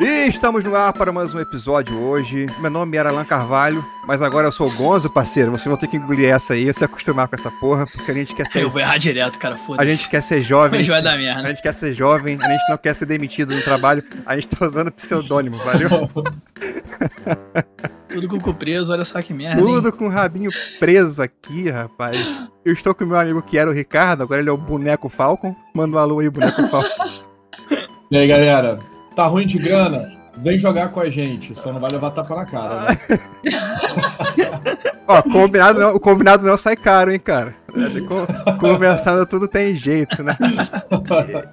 E estamos no ar para mais um episódio hoje. Meu nome era Alan Carvalho, mas agora eu sou o Gonzo, parceiro. Você vai ter que engolir essa aí, se acostumar com essa porra, porque a gente quer ser. Eu vou errar direto, cara, foda-se. A gente quer ser jovem. Hoje vai dar merda. A gente quer ser jovem, a gente não quer ser demitido no trabalho, a gente tá usando pseudônimo, valeu? Tudo com o cu preso, olha só que merda. Tudo hein? com o rabinho preso aqui, rapaz. Eu estou com o meu amigo que era o Ricardo, agora ele é o Boneco Falcon. Manda um alô aí, Boneco Falcon. E aí, galera? Tá ruim de grana? Vem jogar com a gente, só não vai levar tapa na cara, né? Ó, combinado não, o combinado não sai caro, hein, cara. É, co- Conversando tudo tem jeito, né?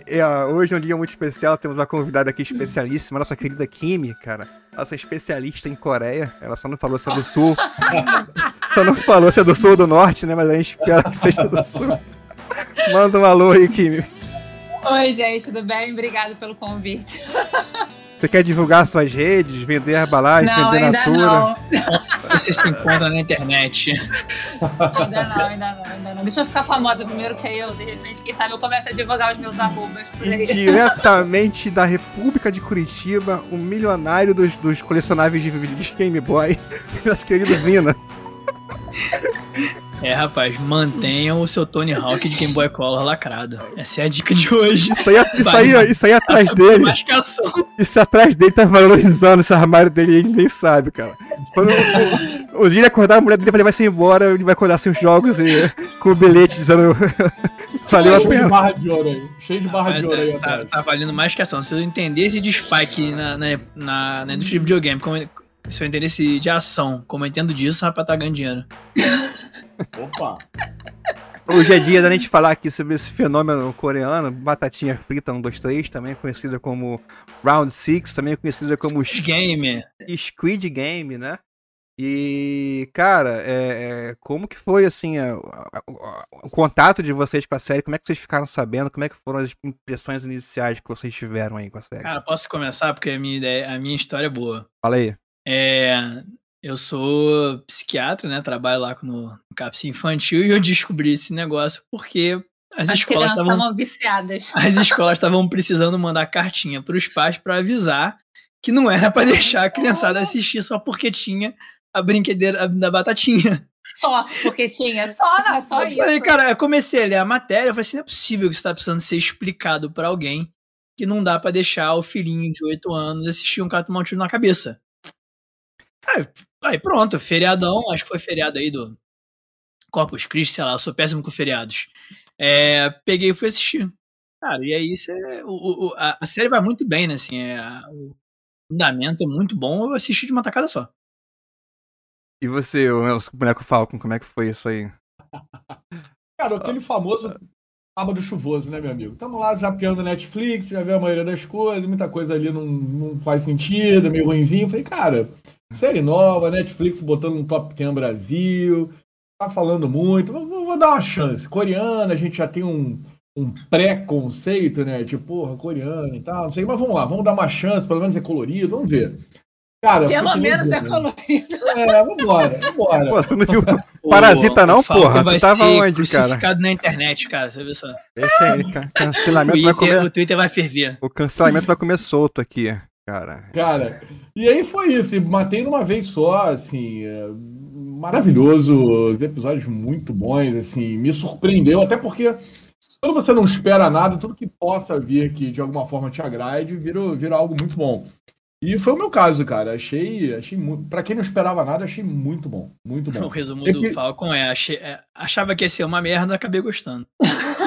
E, ó, hoje é um dia muito especial, temos uma convidada aqui especialíssima, nossa querida Kimi, cara. Nossa especialista em Coreia. Ela só não falou se é do sul. só não falou se é do sul ou do norte, né? Mas a gente espera que seja do sul. Manda um alô aí, Kimi. Oi, gente, tudo bem? Obrigada pelo convite. Você quer divulgar suas redes, vender Herbalife, Não, vender ainda Natura? não. Você se encontra na internet. Ainda não, ainda não, ainda não. Deixa eu ficar famosa primeiro, que aí eu, de repente, quem sabe eu começo a divulgar os meus arrobas por aí. diretamente da República de Curitiba, o milionário dos, dos colecionáveis de, de Game Boy, nosso querido Vina. É, rapaz, mantenham o seu Tony Hawk de Game Boy Color lacrado. Essa é a dica de hoje. Isso aí, isso aí, isso aí atrás dele, isso atrás dele tá valorizando esse armário dele e ele nem sabe, cara. Quando o, o dia ele acordar, a mulher dele vai levar isso embora, ele vai acordar sem os jogos e com o bilhete dizendo valeu a Cheio de pena. barra de ouro aí. Cheio de barra de ouro aí Tá, tá, atrás. tá valendo mais que ação. Se eu entendesse de spike na, na, na, na indústria de videogame, como- se eu entendesse de ação, como eu entendo disso, rapaz, tá ganhando dinheiro. Opa! Hoje é dia da gente falar aqui sobre esse fenômeno coreano, batatinha frita 1, 2, 3, também conhecida como Round 6, também conhecida como Game. Squid Game, né? E, cara, é, é, como que foi, assim, a- a- a- o contato de vocês com a série? Como é que vocês ficaram sabendo? Como é que foram as impressões iniciais que vocês tiveram aí com a série? Cara, posso começar porque a minha, ideia, a minha história é boa. Fala aí. É, eu sou psiquiatra, né? Trabalho lá no, no CAPS infantil e eu descobri esse negócio porque as, As escolas estavam viciadas. as escolas estavam precisando mandar cartinha para os pais para avisar que não era para deixar a criançada assistir só porque tinha a brincadeira da batatinha. Só, porque tinha. Só, não, só eu isso. falei, cara, eu comecei a ler a matéria, eu falei assim, não é possível que isso tá precisando ser explicado para alguém que não dá para deixar o filhinho de 8 anos assistir um cara tomar um tiro na cabeça. Aí, aí pronto, feriadão, acho que foi feriado aí do Corpus Christi, sei lá, eu sou péssimo com feriados. É, peguei e fui assistir. Cara, e aí cê, o, o- a, a série vai muito bem, né? Assim, é, a- o fundamento é muito bom, eu assisti de uma tacada só. E você, o boneco Falcon, como é que foi isso aí? Cara, aquele famoso sábado chuvoso, né, meu amigo? Tamo lá zapeando Netflix, já vê a maioria das coisas, muita coisa ali não, não faz sentido, meio ruimzinho. Falei, cara, série nova, Netflix botando um top 10 Brasil, tá falando muito, vou, vou- vou dar uma chance. Coreana, a gente já tem um, um pré-conceito, né? Tipo, porra, coreano e tal, não sei, mas vamos lá, vamos dar uma chance, pelo menos é colorido, vamos ver. Cara, Pelo menos é colorido. É, vambora, vambora. Pô, você não viu Parasita não, porra? vai Tu tava ser onde, cara? na internet, cara, você vê só. Deixa aí, cancelamento vai Twitter, comer... o Twitter vai ferver. O cancelamento vai comer solto aqui, cara. Cara, e aí foi isso, matei numa vez só, assim, é, maravilhoso, os episódios muito bons, assim, me surpreendeu, até porque quando você não espera nada, tudo que possa vir que de alguma forma te agrade, vira, vira algo muito bom. E foi o meu caso, cara, achei, achei muito, pra quem não esperava nada, achei muito bom, muito O bom. resumo É do que- Falcon é, achei- é, achava que ia ser uma merda, acabei gostando.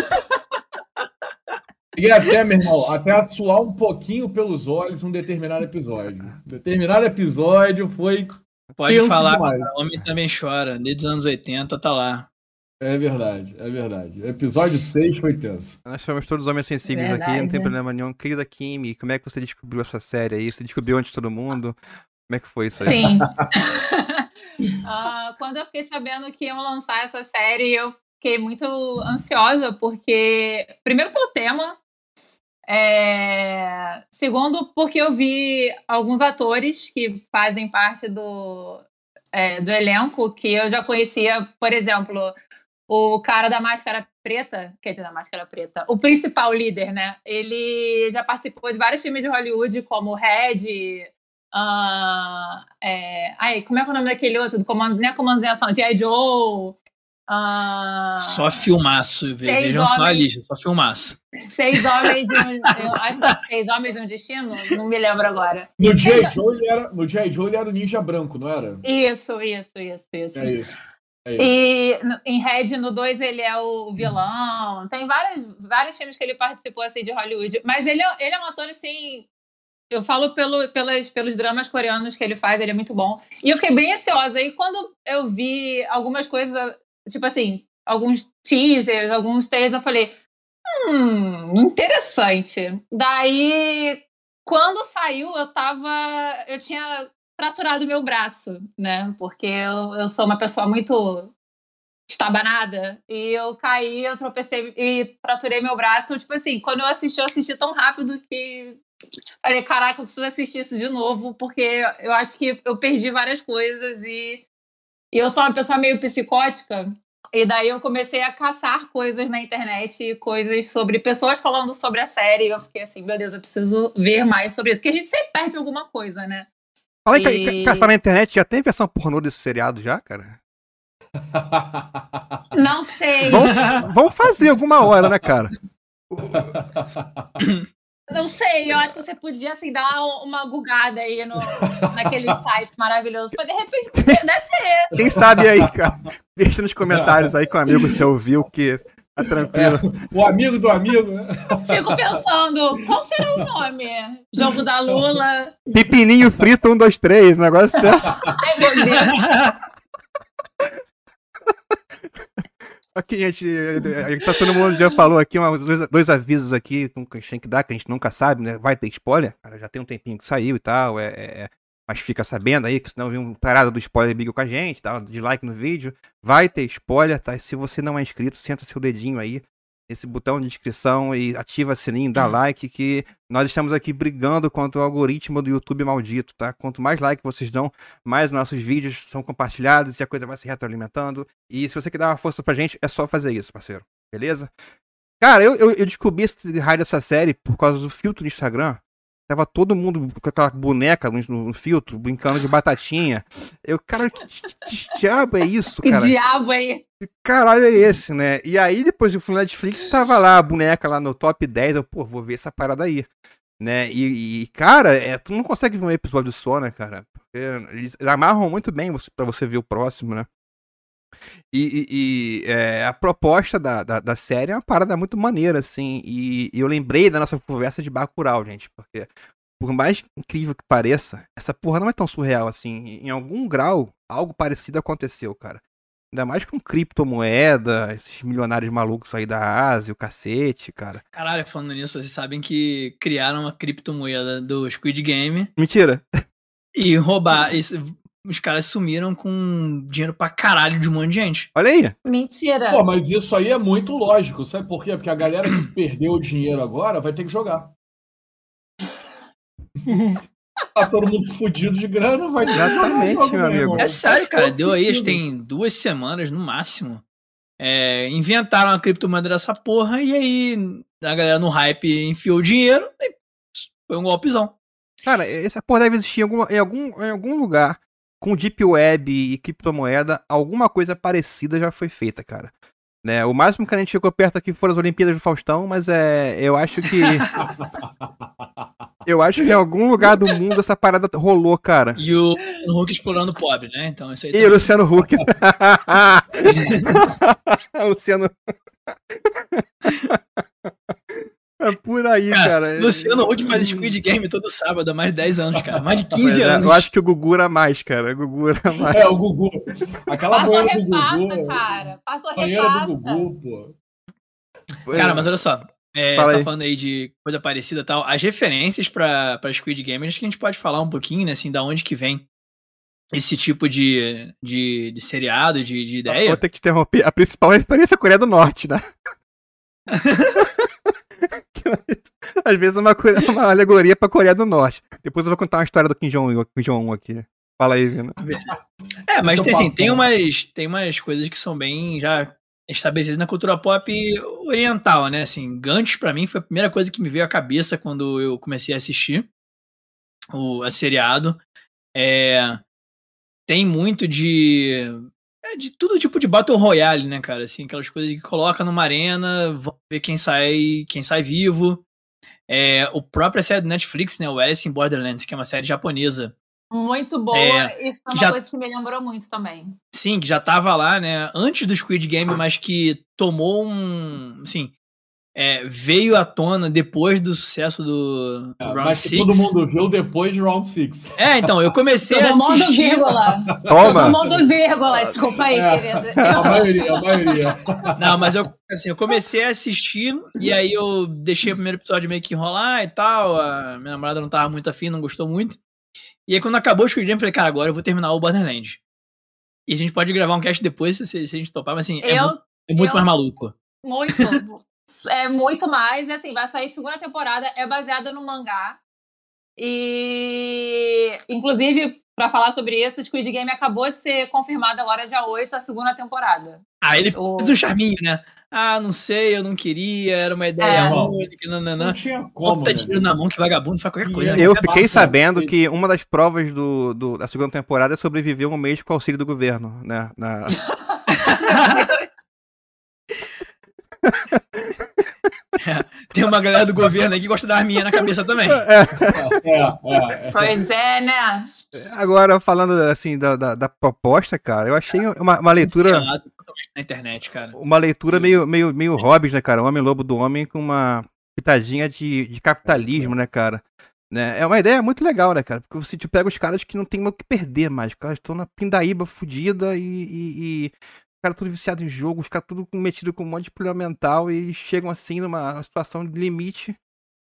Cheguei até, meu irmão, até a suar um pouquinho pelos olhos um determinado episódio. Determinado episódio foi Pode falar, demais. o homem também chora. Desde os anos 80, tá lá. É verdade, é verdade. Episódio 6 foi tenso. Nós somos todos homens sensíveis aqui, não tem problema nenhum. Querida Kimi, como é que você descobriu essa série aí? Você descobriu antes de todo mundo? Como é que foi isso aí? Sim. Ah, quando eu fiquei sabendo que iam lançar essa série, eu fiquei muito ansiosa, porque, primeiro, pelo tema, é, segundo, porque eu vi alguns atores que fazem parte do, é, do elenco que eu já conhecia, por exemplo, o cara da máscara preta, quer dizer, da máscara preta, o principal líder, né? Ele já participou de vários filmes de Hollywood, como Red. Uh, é... Ai, como é é o nome daquele outro? Do comando, nem a comando de ação, G.I. Joe. Uh... Só filmaço, vejam só a lista, só filmaço. Seis homens e um. Eu acho que é seis homens e um destino, não me lembro agora. No G.I. Joe, ele era, no Joe ele era o ninja branco, não era? Isso, isso, isso, isso. É isso. É e em Red, no 2, ele é o vilão. Tem vários, vários filmes que ele participou assim, de Hollywood. Mas ele, é, ele é um ator assim. Eu falo pelo, pelas, pelos dramas coreanos que ele faz, ele é muito bom. E eu fiquei bem ansiosa. E quando eu vi algumas coisas, tipo assim, alguns teasers, alguns trailers, eu falei, hum, interessante. Daí, quando saiu, eu tava. Eu tinha fraturado meu braço, né? Porque eu, eu sou uma pessoa muito estabanada. E eu caí, eu tropecei e fraturei meu braço. Então, tipo assim, quando eu assisti, eu assisti tão rápido que. Falei, caraca, eu preciso assistir isso de novo, porque eu acho que eu perdi várias coisas e, e eu sou uma pessoa meio psicótica. E daí eu comecei a caçar coisas na internet, coisas sobre pessoas falando sobre a série. E eu fiquei assim, meu Deus, eu preciso ver mais sobre isso. Porque a gente sempre perde alguma coisa, né? Fala e... caçar na internet, já tem versão pornô desse seriado já, cara? Não sei. Vamos, vamos fazer alguma hora, né, cara? Não sei, eu acho que você podia assim dar uma gugada aí no, naquele site maravilhoso. Mas de repente deve ter. Quem sabe aí, cara? Deixa nos comentários aí com o amigo se ouviu que Tá tranquilo. É, o amigo do amigo, né? Fico pensando, qual será o nome? Jogo da Lula. Pipininho frito, um, dois, três, negócio dessa. Ai, meu Deus. Aqui, gente, tá todo mundo já falou aqui, uma, dois, dois, avisos aqui que a gente tem que dar, que a gente nunca sabe, né? Vai ter spoiler, cara, já tem um tempinho que saiu e tal, é, é, é mas fica sabendo aí, que senão vem um parada do spoiler briga com a gente, tá? dislike no vídeo. Vai ter spoiler, tá? E se você não é inscrito, senta seu dedinho aí, esse botão de inscrição e ativa sininho, dá like, que nós estamos aqui brigando contra o algoritmo do YouTube maldito, tá? Quanto mais like vocês dão, mais nossos vídeos são compartilhados e a coisa vai se retroalimentando. E se você quer dar uma força pra gente, é só fazer isso, parceiro. Beleza? Cara, eu, eu, eu descobri esse raio dessa série por causa do filtro do Instagram. Tava todo mundo com aquela boneca no, no filtro, brincando de batatinha. Eu, cara, que, que diabo é isso, cara? Que diabo é esse? Que caralho é esse, né? E aí, depois eu fui na Netflix, tava lá a boneca lá no top 10. Eu, pô, vou ver essa parada aí. Né? E, e cara, é, tu não consegue ver um episódio só, né, cara? Porque eles amarram muito bem você, pra você ver o próximo, né? E, e, e é, a proposta da, da, da, série é uma parada muito maneira, assim. E, e, eu lembrei da nossa conversa de Bacurau, gente, porque por mais incrível que pareça, essa porra não é tão surreal assim. Em algum grau, algo parecido aconteceu, cara. Ainda mais com criptomoeda, esses milionários malucos aí da Ásia, o cacete, cara. Caralho, falando nisso, vocês sabem que criaram uma criptomoeda do Squid Game. Mentira. E roubar os caras sumiram com dinheiro pra caralho de um monte de gente. Olha aí. Mentira. Pô, mas isso aí é muito lógico, sabe por quê? Porque a galera que perdeu o dinheiro agora vai ter que jogar. tá todo mundo fudido de grana, vai ter Exatamente, meu amigo. É sério, cara. Deu aí, acho tem duas semanas no máximo. É, inventaram a criptomoeda dessa porra e aí a galera no hype enfiou o dinheiro e foi um golpezão. Cara, essa porra deve existir em, alguma, em, algum, em algum lugar com Deep Web e criptomoeda, alguma coisa parecida já foi feita, cara. Né, o máximo que a gente chegou perto aqui foram as Olimpíadas do Faustão, mas é, eu acho que. eu acho que em algum lugar do mundo essa parada rolou, cara. E o Luciano Huck explorando o pobre, né? Então isso aí. E o Luciano Huck. Luciano. É por aí, cara. cara. Luciano Huck faz Squid Game todo sábado há mais de 10 anos, cara. Mais de 15 é, anos. Eu acho que o Gugu era mais, cara. O Gugu era mais. É, o Gugu. Aquela Passa do Gugu. cara. Passa o repassa. do Gugu, pô. Cara, mas olha só. É, Fala tá falando aí de coisa parecida e tal. As referências pra, pra Squid Game, acho que a gente pode falar um pouquinho, né? Assim, da onde que vem esse tipo de, de, de seriado, de, de ideia. Vou ter que te interromper. A principal referência é a Coreia do Norte, né? Às vezes é uma, uma alegoria pra Coreia do Norte. Depois eu vou contar uma história do Kim Jong-un Jong aqui. Fala aí, Vina. É, mas tem, assim, tem umas, tem umas coisas que são bem já estabelecidas na cultura pop oriental, né? Assim, Gantz pra mim foi a primeira coisa que me veio à cabeça quando eu comecei a assistir o a seriado. É, tem muito de é, de tudo tipo de Battle Royale, né, cara? Assim, aquelas coisas que coloca numa arena, vão ver quem sai, quem sai vivo. É, o próprio série do Netflix, né, o Alice in Borderlands, que é uma série japonesa. Muito boa É, e foi uma já- coisa que me lembrou muito também. Sim, que já tava lá, né, antes do Squid Game, mas que tomou um, assim, é, veio à tona depois do sucesso do, do É, Round mas que 6. todo mundo viu depois de Round 6. É, então, eu comecei a Todo mundo assistir... vírgula. Toma! Todo mundo vírgula. Desculpa aí, É. querido. A maioria, a maioria. Não, mas eu, assim, eu comecei a assistir e aí eu deixei o primeiro episódio meio que enrolar e tal. A minha namorada não tava muito afim, não gostou muito. E aí quando acabou o Squid Game, eu falei, cara, agora eu vou terminar o Borderlands. E a gente pode gravar um cast depois se, se a gente topar, mas assim, é, Eu, é muito eu- mais maluco. muito. É muito mais. E assim, vai sair segunda temporada. É baseada no mangá. E, inclusive, pra falar sobre isso, o Squid Game acabou de ser confirmada agora, dia 8, a segunda temporada. Aí ele O- fez um charminho, né? Ah, não sei, eu não queria, era uma ideia É. ruim, que Não nananã. tinha como. Bota né? tiro na mão, que vagabundo faz qualquer coisa. né? Eu É fiquei massa, sabendo né? que uma das provas do, do- da segunda temporada é sobreviver um mês com o auxílio do governo, né? Na... Tem uma galera do governo aí que gosta da arminha na cabeça também. É, é, é. Pois é, né? Agora, falando assim da, da, da proposta, cara, eu achei uma, uma leitura. Na internet, cara. Uma leitura meio, meio, meio Hobbes, né, cara? O Homem Lobo do Homem com uma pitadinha de, de capitalismo, né, cara? Né? É uma ideia muito legal, né, cara? Porque você te pega os caras que não tem o que perder mais. Os caras estão na pindaíba fudida e, e, e os caras tudo viciado em jogo, os caras tudo metido com um monte de problema mental e chegam assim numa situação de limite.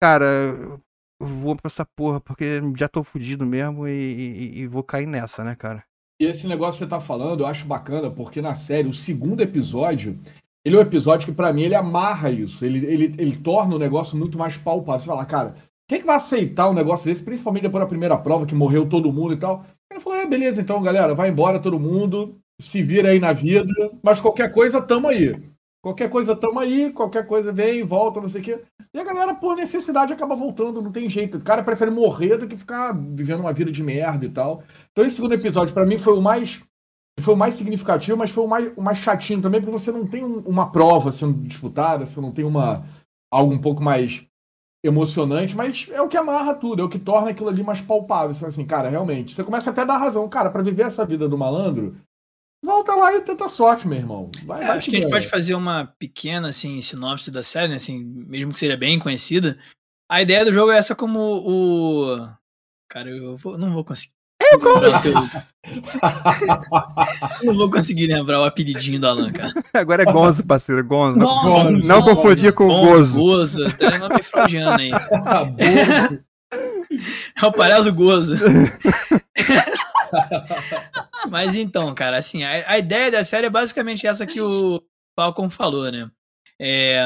Cara, eu vou pra essa porra porque já tô fudido mesmo e, e- e vou cair nessa, né, cara? E esse negócio que você tá falando, eu acho bacana, porque na série, o segundo episódio, ele é um episódio que, pra mim, ele amarra isso. Ele, ele, ele torna o negócio muito mais palpável. Você fala, cara, quem é que vai aceitar um negócio desse, principalmente depois da primeira prova, que morreu todo mundo e tal? Ele falou, é, beleza, então, galera, vai embora todo mundo, se vira aí na vida, mas qualquer coisa, tamo aí. Qualquer coisa, tamo aí, qualquer coisa vem, volta, não sei o quê. E a galera, por necessidade, acaba voltando, não tem jeito. O cara prefere morrer do que ficar vivendo uma vida de merda e tal. Então esse segundo episódio, pra mim, foi o mais foi o mais significativo, mas foi o mais, o mais chatinho também, porque você não tem um- uma prova sendo disputada, você não tem uma algo um pouco mais emocionante, mas é o que amarra tudo, é o que torna aquilo ali mais palpável. Você fala assim, cara, realmente, você começa até a dar razão, cara, pra viver essa vida do malandro, volta lá e tenta sorte, meu irmão. Vai, É, vai acho que que a gente pode fazer uma pequena assim, sinopse da série, né? Assim, mesmo que seja bem conhecida. A ideia do jogo é essa como o. Cara, eu vou- não vou conseguir. Eu não vou conseguir lembrar o apelidinho do Alan, cara. Agora é Gonzo, parceiro, Gonzo. Não, Gonzo, não Gonzo. confundir com o Gonzo, Gozo. Gozo, até nome fraudiano aí. É o Palhaço Gozo. Mas então, cara, assim, a, a ideia da série é basicamente essa que o Falcon falou, né? É,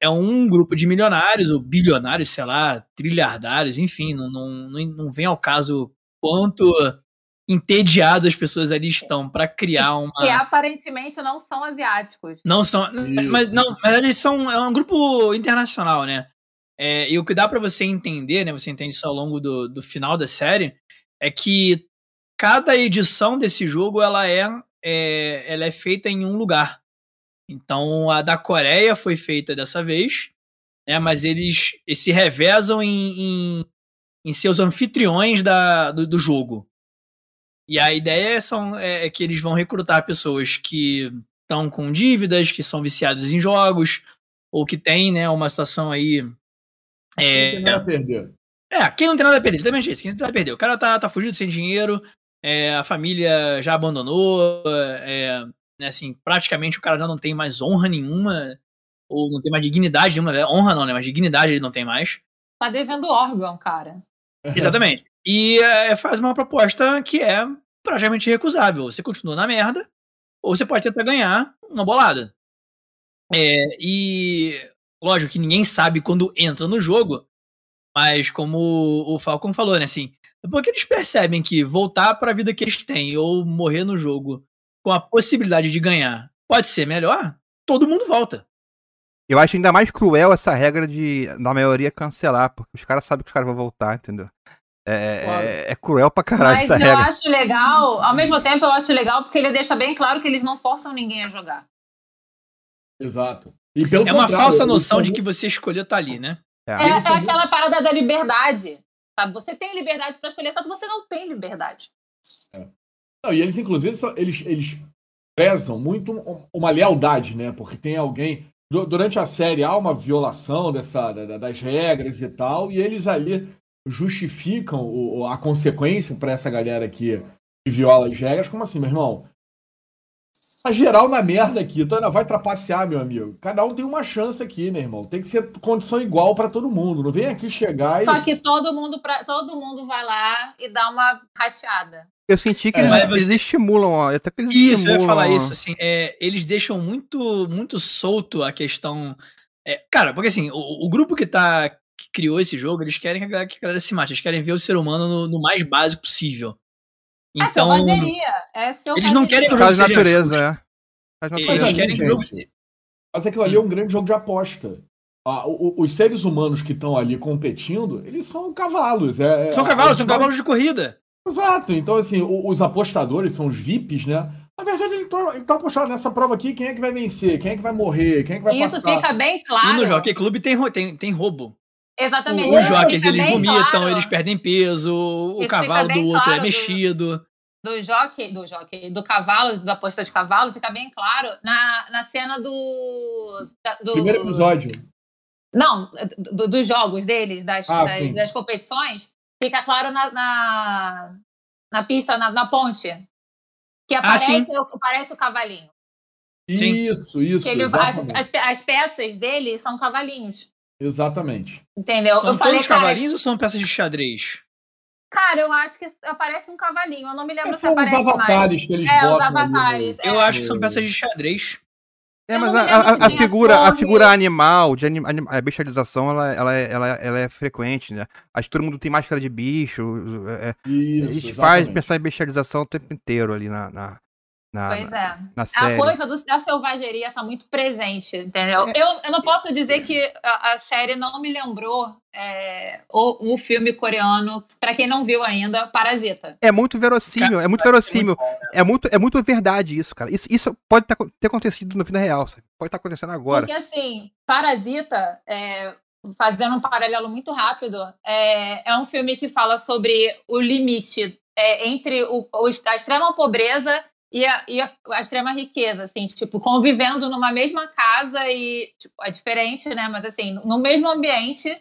é um grupo de milionários, ou bilionários, sei lá, trilhardários, enfim, não, não, não, não vem ao caso quanto entediados as pessoas ali estão para criar uma. Que aparentemente não são asiáticos. Não são. Isso. Mas não, na verdade, eles são. É um grupo internacional, né? É, e o que dá pra você entender, né? Você entende isso ao longo do, do final da série, é que cada edição desse jogo ela é, é, ela é feita em um lugar. Então a da Coreia foi feita dessa vez, né? Mas eles, eles se revezam em, em, em seus anfitriões da, do, do jogo. E a ideia são, é, é que eles vão recrutar pessoas que estão com dívidas, que são viciados em jogos, ou que tem, né, uma situação aí. Não É, tem nada a perder. é, quem não tem nada a perder, também é isso, quem não tem nada a perder. O cara tá, tá fugido sem dinheiro, é, a família já abandonou, é, né, assim, praticamente o cara já não tem mais honra nenhuma, ou não tem mais dignidade nenhuma, né, honra não, né, mas dignidade ele não tem mais. Tá devendo órgão, cara. Exatamente. E é, faz uma proposta que é praticamente recusável. Você continua na merda, ou você pode tentar ganhar uma bolada. É, e lógico que ninguém sabe quando entra no jogo, mas como o Falcon falou, né, assim, depois que eles percebem que voltar para a vida que eles têm ou morrer no jogo com a possibilidade de ganhar pode ser melhor, todo mundo volta. Eu acho ainda mais cruel essa regra de, na maioria, cancelar, porque os caras sabem que os caras vão voltar, entendeu? É, Claro. é, é cruel pra caralho Mas essa eu regra. acho legal, ao mesmo tempo eu acho legal porque ele deixa bem claro que eles não forçam ninguém a jogar. Exato. E pelo É uma falsa noção de que você escolheu tá ali, né? É. É, é aquela parada da liberdade. Sabe? Você tem liberdade pra escolher, só que você não tem liberdade. Não, e eles, inclusive, são- eles, eles prezam muito um- uma lealdade, né? Porque tem alguém. du- Durante a série há uma violação dessa, da- da- das regras e tal, e eles ali justificam a consequência para essa galera que, que viola as regras, como assim, meu irmão? Tá geral na merda aqui, tu ainda vai trapacear, meu amigo. Cada um tem uma chance aqui, meu irmão. Tem que ser condição igual para todo mundo. Não vem aqui chegar e. Só que todo mundo, pra, todo mundo vai lá e dá uma rateada. Eu senti que É. eles, você- eles estimulam, ó, até que eles Isso, eu estimulam. ia falar ó. isso, assim, é, eles deixam muito, muito solto a questão. é, cara, porque assim, o, o grupo que tá. que criou esse jogo, eles querem que a galera, que a galera se mate, eles querem ver o ser humano no, no mais básico possível. É Então, selvageria. É eles não querem que o jogo causa da seja natureza, justo. é. Eles natureza. ali, querem que o jogo seja. Mas aquilo ali é um grande jogo de aposta. Ah, o- os seres humanos que estão ali competindo, eles são cavalos. É, é- São cavalos, é- são cavalos de corrida. Exato. Então, assim, o- os apostadores são os VIPs, né? Na verdade, eles estão apostando nessa prova aqui, quem é que vai vencer, quem é que vai morrer, quem é que vai Isso passar. fica bem E claro. no Jockey Club tem, tem, tem roubo. Exatamente. Os jockeys, eles vomitam, claro eles perdem peso, o Isso cavalo do outro é claro do- mexido. do jockey, do jockey, do cavalo, da aposta de cavalo, fica bem claro na, na cena do, do Primeiro episódio. Não, do- dos jogos deles, das, Ah, das, das competições, fica claro na, na, na pista, na, na ponte. Que aparece, sim. o, aparece o cavalinho. Sim. Isso, isso. Que ele, as, as peças dele são cavalinhos. Exatamente. Entendeu? São eu falei, todos cara, cavalinhos ou são peças de xadrez? cara, eu acho que aparece um cavalinho. Eu não me lembro se São os aparece mais. avatares que eles É, os botam ali avatares. Eu É. acho que são peças de xadrez. É, Eu mas a, a- a figura, a figura animal, de anim, anim- a bestialização, ela, ela, é, ela, é- ela é frequente, né? Acho que todo mundo tem máscara de bicho. é- é- Isso, a gente faz exatamente. pensar em bestialização o tempo inteiro ali na, na, na, Pois é. na A série. coisa do- da selvageria tá muito presente, entendeu? É. Eu, eu não posso dizer que a, a série não me lembrou é, o, o filme coreano, pra quem não viu ainda, Parasita. É muito verossímil, é muito verossímil. É muito, é muito verdade isso, cara. Isso, isso pode tá- ter acontecido na vida real, sabe? Pode estar acontecendo agora. Porque, assim, Parasita, é, fazendo um paralelo muito rápido, é, é um filme que fala sobre o limite é, entre o, o- a extrema pobreza e, a, e a- extrema riqueza, assim, tipo, convivendo numa mesma casa e, tipo, é diferente, né, mas assim, no mesmo ambiente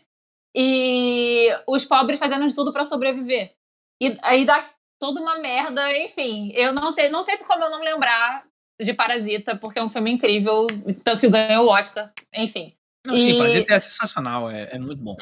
e os pobres fazendo de tudo para sobreviver. E aí dá toda uma merda, enfim, eu não, te, não teve como eu não lembrar de Parasita, porque é um filme incrível, tanto que ganhou o Oscar, enfim. Não, sim, E- Parasita é sensacional, é, é muito bom.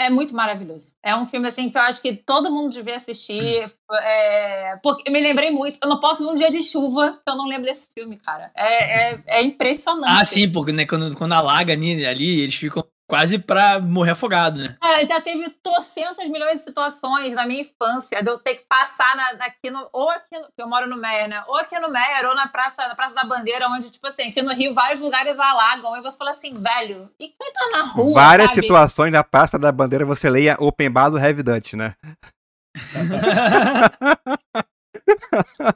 É muito maravilhoso. É um filme assim que eu acho que todo mundo devia assistir. é, porque eu me lembrei muito. Eu não posso ver um dia de chuva que eu não lembro desse filme, cara. É, é, é impressionante. Ah, sim, porque né, quando, quando alaga ali, ali, eles ficam quase pra morrer afogado, né? Cara, já teve trocentas milhões de situações na minha infância de eu ter que passar na, aqui no. Ou aqui no. porque Eu moro no Meyer, né? Ou aqui no Meyer, ou na Praça, na Praça da Bandeira, onde, tipo assim, aqui no Rio vários lugares alagam. E você fala assim, velho, e quem tá na rua? Várias sabe? situações da Praça da Bandeira você leia Open Bar do Heavy Dutch, né?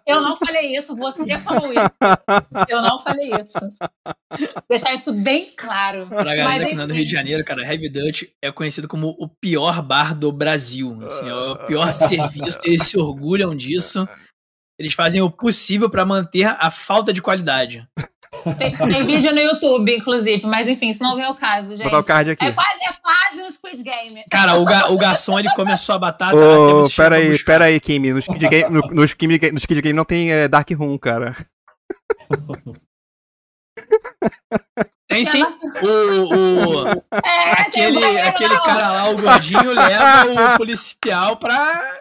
Eu não falei isso, você falou isso. Eu não falei isso. Deixar isso bem claro. pra galera Mas, que não é do. Rio de Janeiro, cara, Heavy Dutch é conhecido como o pior bar do Brasil. Assim, é o pior serviço, eles se orgulham disso. Eles fazem o possível pra manter a falta de qualidade. Tem, tem vídeo no YouTube, inclusive, mas enfim, isso não vem ao caso, Vou gente. botar o card aqui. É quase, é quase um Squid Game. Cara, o, ga- o garçom ele come a sua batata. Ô, aí, pera aí, Kimi. Nos Kid Game, no, nos Kid Game, nos Kid Game não tem é, Dark Room, cara. Tem sim. O, o, É, aquele, aquele cara lá, o gordinho, leva o policial pra.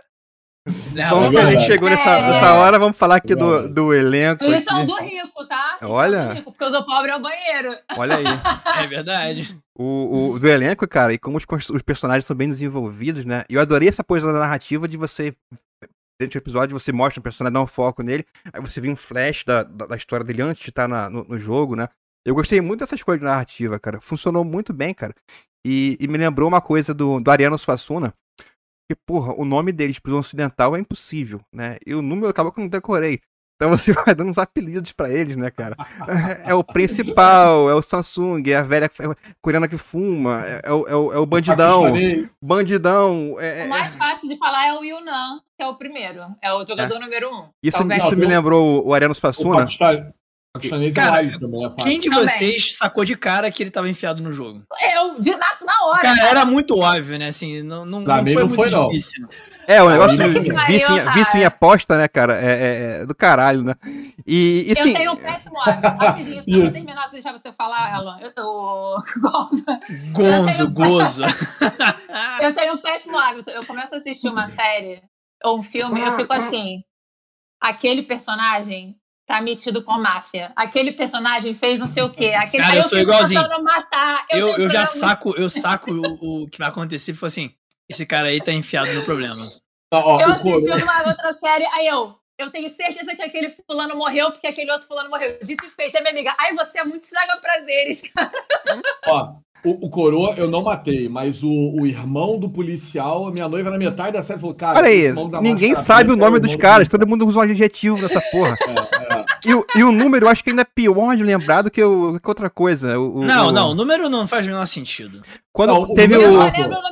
Leva Vamos o ver, a gente chegou nessa, É. nessa hora, vamos falar aqui do, Verdade. do elenco. Eles são do rico, tá? Olha. do rico, porque o do pobre é o banheiro. Olha aí. É verdade. O, o- do elenco, cara, e como os, os personagens são bem desenvolvidos, né? E eu adorei essa coisa da narrativa de você. Durante o episódio, você mostra o personagem, dá um foco nele, aí você vê um flash da, da, da história dele antes de estar na- no, no jogo, né? Eu gostei muito dessa escolha de narrativa, cara. Funcionou muito bem, cara. E, e me lembrou uma coisa do, do Ariano Suassuna. Que, porra, o nome deles pro ocidental é impossível, né? E o número acabou que eu não decorei. Então você vai dando uns apelidos pra eles, né, cara? É o principal, é o Samsung, é a velha coreana que fuma, é, é o, é o, é o bandidão. Bandidão. É, o mais fácil de falar é o Yunan, que é o primeiro. É o jogador número um. Isso, isso me lembrou o Ariano Suassuna. Cara, é quem de vocês sacou de cara que ele tava enfiado no jogo? Eu, de na, na hora. Cara, cara, era muito óbvio, né? Assim, não, não, não foi, não muito foi, difícil. Não. É, o negócio de vício, em, vício em aposta, né, cara? É, é, é, do caralho, né? E, e eu assim... tenho um péssimo hábito. Rapidinho, só pra terminar, deixar você falar, Alan. Eu tô. Gonzo. Gonzo, gozo. eu tenho um péssimo hábito. Eu começo a assistir uma série ou um filme, eu fico assim. Aquele personagem tá metido com máfia. Aquele personagem fez não sei o quê. Aquele Cara, eu, eu sou igualzinho. Matar. Eu, eu, eu já saco, eu saco o, o que vai acontecer. Foi assim, esse cara aí tá enfiado no problema. eu assisti uma outra série, aí eu, eu tenho certeza que aquele fulano morreu porque aquele outro fulano morreu. Dito e feito, é minha amiga. Ai, você é muito estraga prazeres, cara. Ó, o, o, coroa eu não matei, mas o, o irmão do policial, a minha noiva na metade da série falou, cara... Olha aí, ninguém sabe o nome dos caras, todo mundo usa um adjetivo nessa porra. É, é. E, o, e o número eu acho que ainda é pior de lembrar do que, o, que outra coisa. O, não, o... não, o número não faz o menor sentido. Quando não, teve o,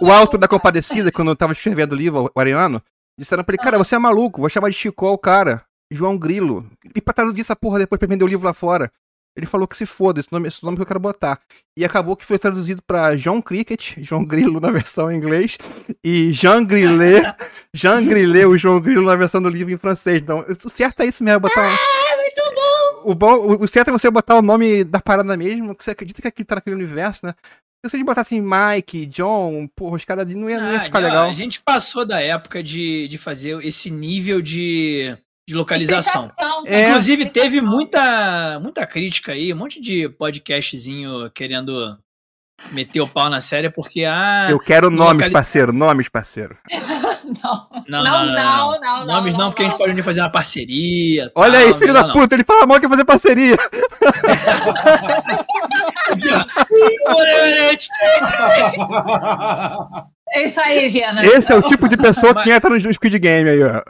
o, Alto da Compadecida, quando eu tava escrevendo o livro, o Ariano, disseram pra ele, cara, você é maluco, vou chamar de Chico o cara, João Grilo. E pra traduzir essa porra depois pra vender o livro lá fora. Ele falou que se foda, esse nome, esse nome que eu quero botar. E acabou que foi traduzido para John Cricket, João Grilo na versão em inglês, e Jean Grillet, Jean Grillet, o João Grilo na versão do livro em francês. Então, o certo é isso mesmo, botar. Ah, muito bom! O, bom, o certo é você botar o nome da parada mesmo, que você acredita que aquilo tá naquele universo, né? Se você botar assim, Mike, John, porra, os caras ali não ia, não ia ah, ficar legal. A gente passou da época de, de fazer esse nível de de localização. É. Inclusive, teve muita, muita crítica aí, um monte de podcastzinho querendo meter o pau na série, porque ah. Eu quero nomes, parceiro, nomes, parceiro. não. Não, não, não, não, não, Nomes não, porque a gente pode unir fazer uma parceria. Olha tal, aí, filho da puta, ele fala mal que fazer parceria. é isso aí, Viana. Esse é o tipo de pessoa que entra no Squid Game aí, ó.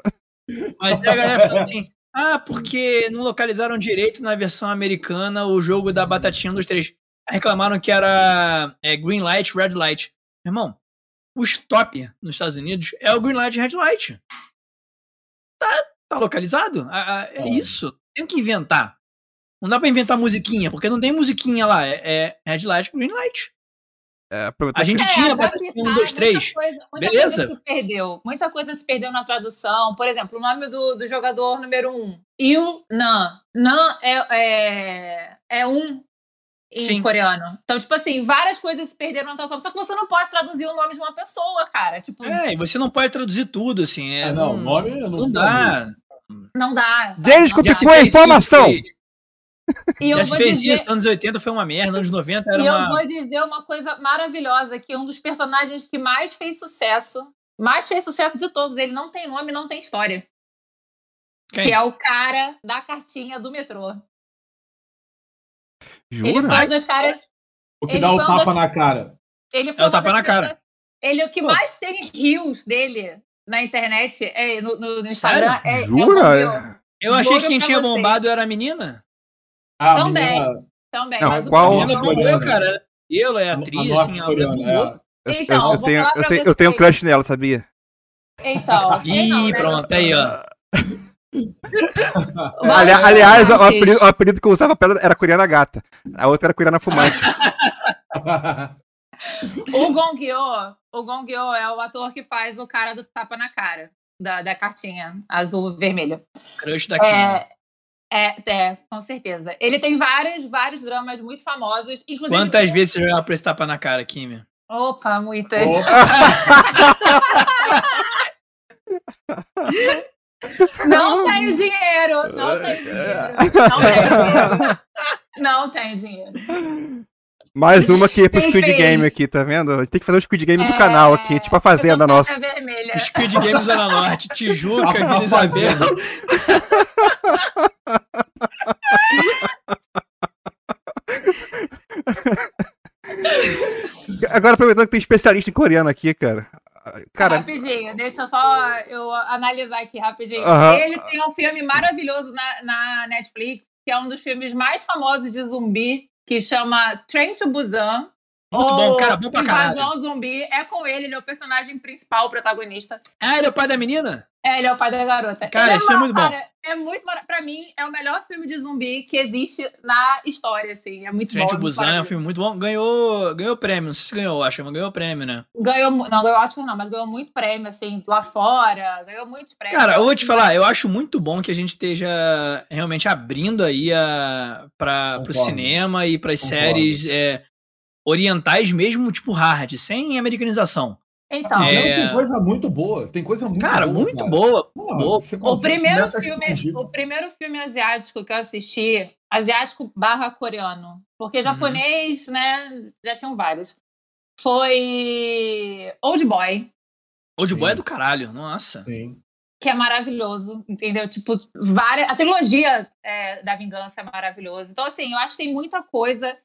Mas a galera falou assim: ah, porque não localizaram direito na versão americana o jogo da batatinha dos três. Reclamaram que era é, green light, red light. Irmão, o stop nos Estados Unidos é o green light e red light. Tá, tá localizado? É, é isso. Tem que inventar. Não dá pra inventar musiquinha, porque não tem musiquinha lá. É, é red light, green light. É, a gente que... tinha é, um, dois, três. Muita coisa, muita Beleza? Coisa se perdeu. Muita coisa se perdeu na tradução. Por exemplo, o nome do, do jogador número um. Yu Nan. Nan é, é, é um em Sim. coreano. Então, tipo assim, várias coisas se perderam na tradução. Só que você não pode traduzir o nome de uma pessoa, cara. Tipo... É, e você não pode traduzir tudo, assim. É, é não, não, nome não, não dá. Não dá. Desculpe com a informação. Isso, e eu vou fez dizer... isso, anos 80 foi uma merda, anos 90 era e uma... eu vou dizer uma coisa maravilhosa, que um dos personagens que mais fez sucesso, mais fez sucesso de todos, ele não tem nome, não tem história. Quem? Que é o cara da cartinha do metrô. Jura? Ele foi um dos caras... O que dá o tapa dos... na cara. Ele foi é o tapa na cara. Ele, o que Pô. mais tem rios dele na internet, é, no, no, no Instagram, é, Jura? é o Eu achei que quem tinha bombado era a menina. Ah, também. Menina... Também. Não, mas qual... o menino bombou, cara. Ela é atriz, a assim, ela é. Então, eu, eu, tenho, eu, tenho, eu tenho um crush nela, sabia? Então, Ih, não, né? pronto, aí, ó. Ali, aliás, o apelido, o apelido, que eu usava pra ela era Coreana Gata. A outra era Coreana Fumante. o Gongyo, o Gongyo é o ator que faz o cara do tapa na cara, da, da cartinha azul-vermelha. Crush daqui. É, é, é, com certeza. Ele tem vários, vários dramas muito famosos. Inclusive, Quantas vezes você já pra esse tapa na cara, Kimi? Opa, muitas. Opa. não tenho dinheiro. Não tenho dinheiro. Não tenho dinheiro. Não tenho dinheiro. Mais uma que é pro Squid Game aqui, tá vendo? Tem que fazer o Squid Game é... do canal aqui, tipo a Fazenda nossa. Vermelha. Squid Game Zona Norte, Tijuca, Vila Isabel. Agora, aproveitando que tem especialista em coreano aqui, cara. Cara... Rapidinho, deixa só eu analisar aqui rapidinho. Ele tem um filme maravilhoso na, na Netflix, que é um dos filmes mais famosos de zumbi que chama Train to Busan. Muito bom, cara, bom pra caralho. Invasão Zumbi. É com ele, ele é o personagem principal, o protagonista. Ah, ele é o pai da menina? É, ele é o pai da garota. Cara, Ele esse filme é muito bom. cara, É muito Pra mim, é o melhor filme de zumbi que existe na história, assim. É muito Trent bom. é muito Busan é um filme muito bom. Ganhou, ganhou prêmio. Não sei se ganhou, acho, mas ganhou prêmio, né? Ganhou, não, ganhou Oscar não, mas ganhou muito prêmio, assim, lá fora. Ganhou muitos prêmios. Cara, eu vou te falar, eu acho muito bom que a gente esteja realmente abrindo aí a, pra, pro cinema e pras Concordo. séries é, orientais mesmo, tipo hard, sem americanização. Então, É. Tem coisa muito boa. Tem coisa muito Cara, boa. muito cara. boa. Pô, boa. você o primeiro filme, o primeiro filme asiático que eu assisti, asiático barra coreano, porque japonês, né, já tinham vários. Foi Old Boy, Old Boy é do caralho, nossa. Sim. que é maravilhoso, entendeu? Tipo, várias, a trilogia é, da Vingança é maravilhosa. Então, assim, eu acho que tem muita coisa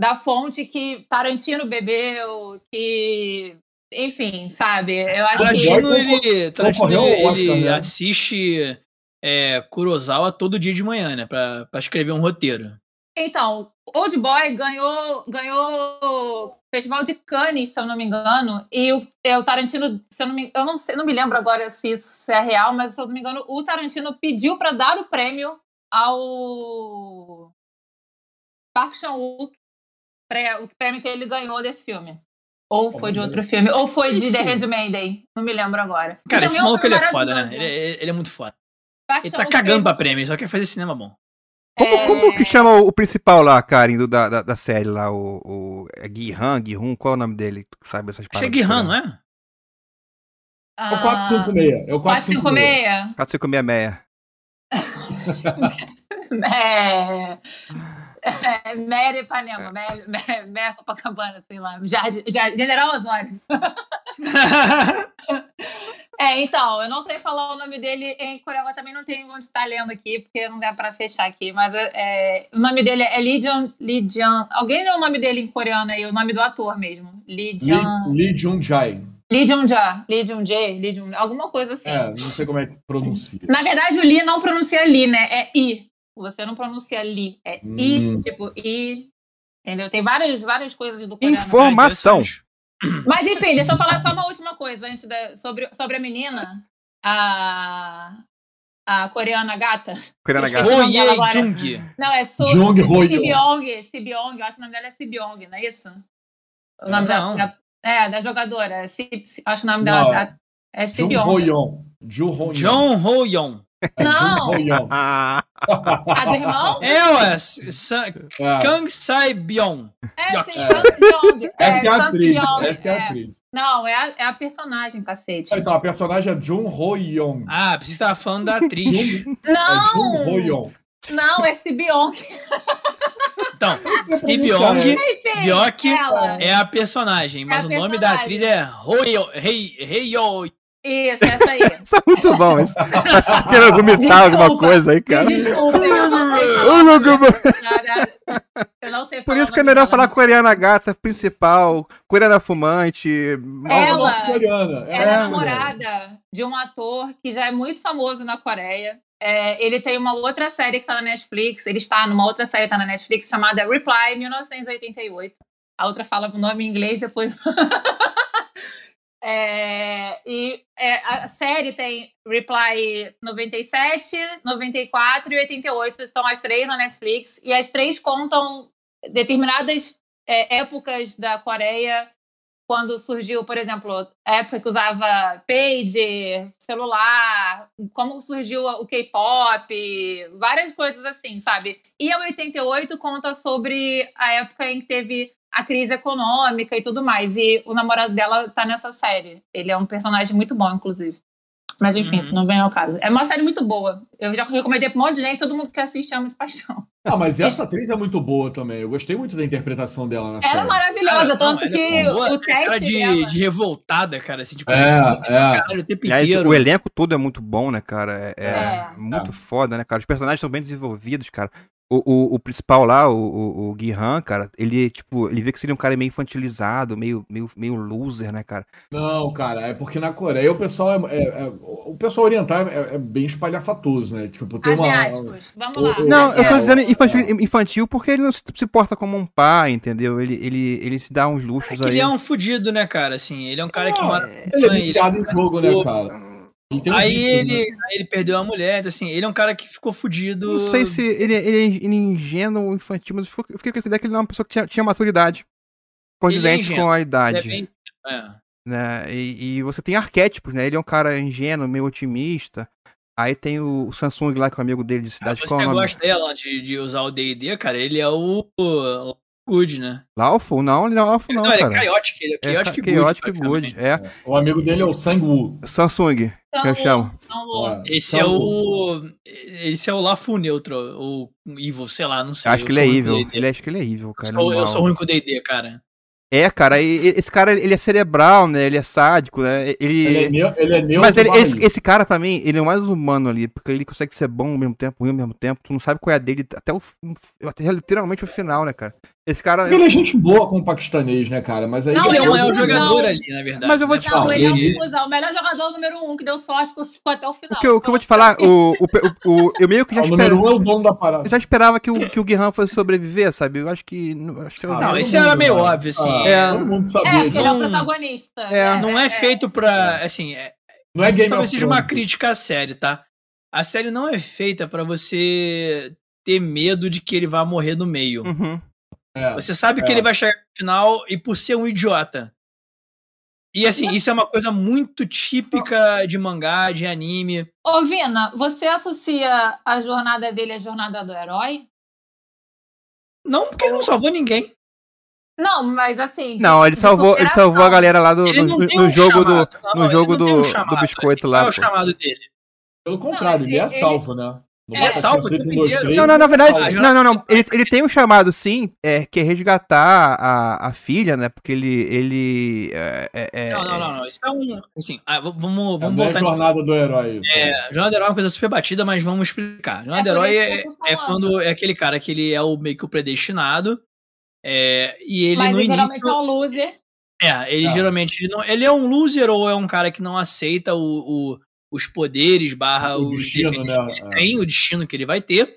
da fonte que Tarantino bebeu, que, enfim, sabe? Eu acho que Tarantino, Boy ele, Tarantino, ele, Oscar, ele né? assiste é, Kurosawa todo dia de manhã, né? Pra, pra escrever um roteiro. Então, Old Boy ganhou ganhou Festival de Cannes, se eu não me engano, e o, é, o Tarantino, se eu não me, eu não sei, não me lembro agora se isso é real, mas se eu não me engano, o Tarantino pediu para dar o prêmio ao Park Chan-wook, pré- o prêmio que ele ganhou desse filme. Ou foi de outro filme, ou foi de The Handmaiden, não me lembro agora. Cara, E esse é maluco ele filme é foda, né? Ele, ele é muito foda. Ele tá cagando pra prêmio, só quer fazer cinema bom. como, É, como que chama o, principal lá, Karen, do, da, da, da série lá? O, o é Guihan, Guihun, qual é o nome dele? Tu sabe essas Achei paradas? Guihan, não é? É o 456. É o 456. 456. 456. É. é Mera Ipanema, Mera, Mera, Mera Copacabana, sei lá. Jardim, Jardim, General Osório. É, então, eu não sei falar o nome dele em coreano, eu também não tenho onde estar lendo aqui, porque não dá pra fechar aqui, mas é, o nome dele é Lee Jung, Lee Jung, alguém leu o nome dele em coreano aí, o nome do ator mesmo, Lee Jung, Lee, Lee Jung-jae. Lee Jung-ja, Lee Jung-jae, Lee Jung, alguma coisa assim. É, não sei como é que pronuncia. Na verdade, o Lee não pronuncia Lee, né? É I. Você não pronuncia Lee. É I, Hum. tipo I. Entendeu? Tem várias, várias coisas do coreano. Informação. Mas enfim, deixa eu falar só uma última coisa antes da, sobre, sobre a menina. A, a coreana gata. Coreana Gata. Oh, yeah. Jung. Não, é Su, Jung Ho-yeon. Sibyong. Sibyong, eu acho que o nome dela é Sibyong, não é isso? O nome da, Não. da- É, da jogadora. é Si- Si- acho o nome Não, dela. é- É Jung Sibyong. Ho-yeon. Jung Ho-yeon. John Ho-young. Não, Ho-yeon. Ah, a do irmão? É, ué. Sa- É. Kang Sai Byung. É, sim, Sang Byong. Essa é a atriz. Byong, Essa é a é. atriz. Não, é a, é a personagem, cacete. Então, a personagem é Jung Ho-yeon. Ah, você estava falando da atriz. Jung, é Jung Não! Ho-yeon. Não, é Sibyong. Então, Você Si pronuncia Byung Enfim, Byok é a personagem, mas a o nome da atriz é Heyo. Isso, essa aí. isso é muito bom. Isso. Parece que querendo vomitar alguma Desculpa. coisa aí, cara. Me desculpem, eu não sei falar. Eu não sei Por isso que é melhor falar coreana gata principal, coreana fumante. Ela- Coreana. Ela é É, namorada de um ator que já é muito famoso na Coreia. É, ele tem uma outra série que tá na Netflix. Ele está numa outra série que tá na Netflix chamada Reply 1988. A outra fala o nome em inglês depois. É, e é, a série tem Reply 97, 94 e 88. Estão as três na Netflix. E as três contam determinadas é, épocas da Coreia quando surgiu, por exemplo, a época que usava pager, celular, como surgiu o K-pop, várias coisas assim, sabe? E a 88 conta sobre a época em que teve a crise econômica e tudo mais. E o namorado dela tá nessa série. Ele é um personagem muito bom, inclusive. Mas enfim, Uhum. isso não vem ao caso. É uma série muito boa. Eu já recomendei pra um monte de gente, todo mundo que assiste ama de paixão. Ah, mas essa atriz é muito boa também. Eu gostei muito da interpretação dela na Ela é série. maravilhosa, Cara, tanto não, que é o tem cara teste de, dela... de revoltada, cara, assim, tipo, É, é. caralho, o tempo Aliás, inteiro. o elenco todo é muito bom, né, cara? É, é É. muito foda, né, cara? Os personagens são bem desenvolvidos, cara. o, o, o principal lá, o, o, o Guihan, cara, ele, tipo, ele vê que seria um cara meio infantilizado, meio, meio, meio loser, né, cara? Não, cara, é porque na Coreia o pessoal é, é- é- o pessoal oriental é, é bem espalhafatoso, né? Tipo, tem uma. Asiáticos. Vamos lá. o- Não, eu tô É, dizendo é. Infantil, infantil porque ele não se, se porta como um pai, entendeu? Ele, ele, ele se dá uns É luxos que aí. ele é um fudido, né, cara? Assim, ele é um cara que Não, mata. Ele é viciado em jogo, né, cara? Ele um Aí vício, ele, né? ele perdeu a mulher, então, assim, ele é um cara que ficou fudido. Não sei se ele, ele, ele é ingênuo ou infantil, mas eu fiquei- com essa ideia que ele não é uma pessoa que tinha, tinha maturidade condizente ingênuo, com a Ele idade. é bem- é. né? E, e você tem arquétipos, né? Ele é um cara ingênuo, meio otimista. Aí tem o, o Samsung lá, que é o amigo dele de Ah, cidade. você Qual é o gosta dela de, de usar o D&D, cara? Ele é o, o Good, né? Lawful? Não, ele não é Lawful, não, Não, ele é cara. chaotic, ele é É chaotic good. chaotic good. É. O amigo dele é o Sang-woo. Samsung, que eu chamo. então, Esse é o. Esse é o Lafu neutro, ou Evil, sei lá, não sei. Eu acho que eu ele é evil. Ele acho que ele é evil, Eu cara. sou, eu sou ruim com D&D, cara. É, cara, e- esse cara, ele é cerebral, né? Ele é sádico, né? Ele. Ele é, neo, ele é neutro Mas ele- esse, esse cara, pra mim, ele é o mais humano ali, porque ele consegue ser bom ao mesmo tempo, ruim ao mesmo tempo. Tu não sabe qual é a dele até o. Até literalmente o final, né, cara? Esse cara. Ele é gente boa com o paquistanês, né, cara? Mas aí. Não, ele é o é um maior jogador ali, na verdade. Mas eu vou né? te Não, falar. ele é Ele- um cuzão, o melhor jogador número um, que deu sorte que ficou até o final. O que, eu- o que eu vou te falar, o, o, o- o- eu meio que já o número esperava. um é o dono da parada. Eu já esperava que o, que o Guerran fosse sobreviver, sabe? Eu acho que. Acho que eu, Ah, Não, esse era meio né? óbvio, assim. É. Todo mundo sabia. É, porque ele é o protagonista. É, Não é feito pra. Assim, é, Não é isso Game talvez seja uma crítica à série, tá? A série não é feita pra você ter medo de que ele vá morrer no meio. Uhum. É. Você sabe que é. ele vai chegar no final e por ser um idiota. E assim, isso é uma coisa muito típica de mangá, de anime. Ô, Vina, você associa a jornada dele à jornada do herói? Não porque ele não salvou ninguém. Não, mas assim. Não, ele de salvou, ele salvou a galera lá do, Ele no, não no- um jogo do. chamado, não, no ele jogo não do- um do chamado, biscoito lá, Qual é o chamado dele? Pelo contrário, ele é Ele- salvo, né? No Ele é Battle salvo o Conflict tempo 1, 2, inteiro. 3, Não, não, na verdade, Ah, não, não, não. Ele, ele tem um chamado, sim, é, que é resgatar a, a filha, né? Porque ele. ele é, é- é- Não, não, não, não. Isso é um. Assim, ah, vamos, É, vamos não é voltar. jornada do herói. isso. É, Jornada do Herói é uma coisa super batida, mas vamos explicar. Jornada do Herói é, é quando é aquele cara que ele é o meio que o predestinado. É, e ele Mas no ele início. geralmente é um loser. É, ele Tá. geralmente ele, não, ele é um loser ou é um cara que não aceita o, o- os poderes barra O os destino, né? que ele É. tem, o destino que ele vai ter.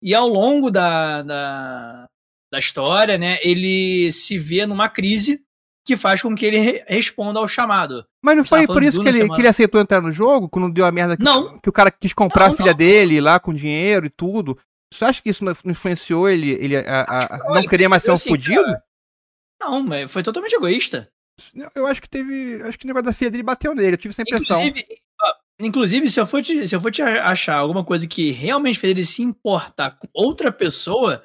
E ao longo da, da, da história, né, ele se vê numa crise que faz com que ele re- responda ao chamado. Mas não foi por isso que ele, que ele aceitou entrar no jogo? Quando deu a merda que, Não. que o cara quis comprar Não, a filha não. dele lá com dinheiro e tudo. Você acha que isso influenciou ele, ele a, a- a não, querer mais ser um assim, fudido? Não, mas foi totalmente egoísta. Eu acho que teve. Acho que o negócio da filha dele bateu nele. Eu tive essa impressão. Inclusive, inclusive se, eu for te, se eu for te achar alguma coisa que realmente fez ele se importar com outra pessoa,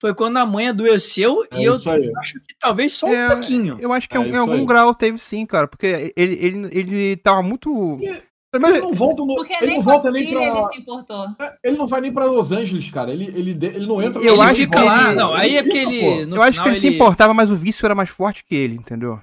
foi quando a mãe adoeceu É e eu aí. acho que talvez só É, um pouquinho. Eu acho que É em isso algum aí. grau teve sim, cara. Porque ele, ele, ele tava muito. E- Pelo Ele não volta, no, Porque ele nem não volta nem filha ele pra. se importou. Ele não vai nem pra Los Angeles, cara. Ele, ele, ele não entra Eu acho que lá, ele- não, aí é porque ele. eu acho que ele se importava, mas o vício era mais forte que ele, entendeu?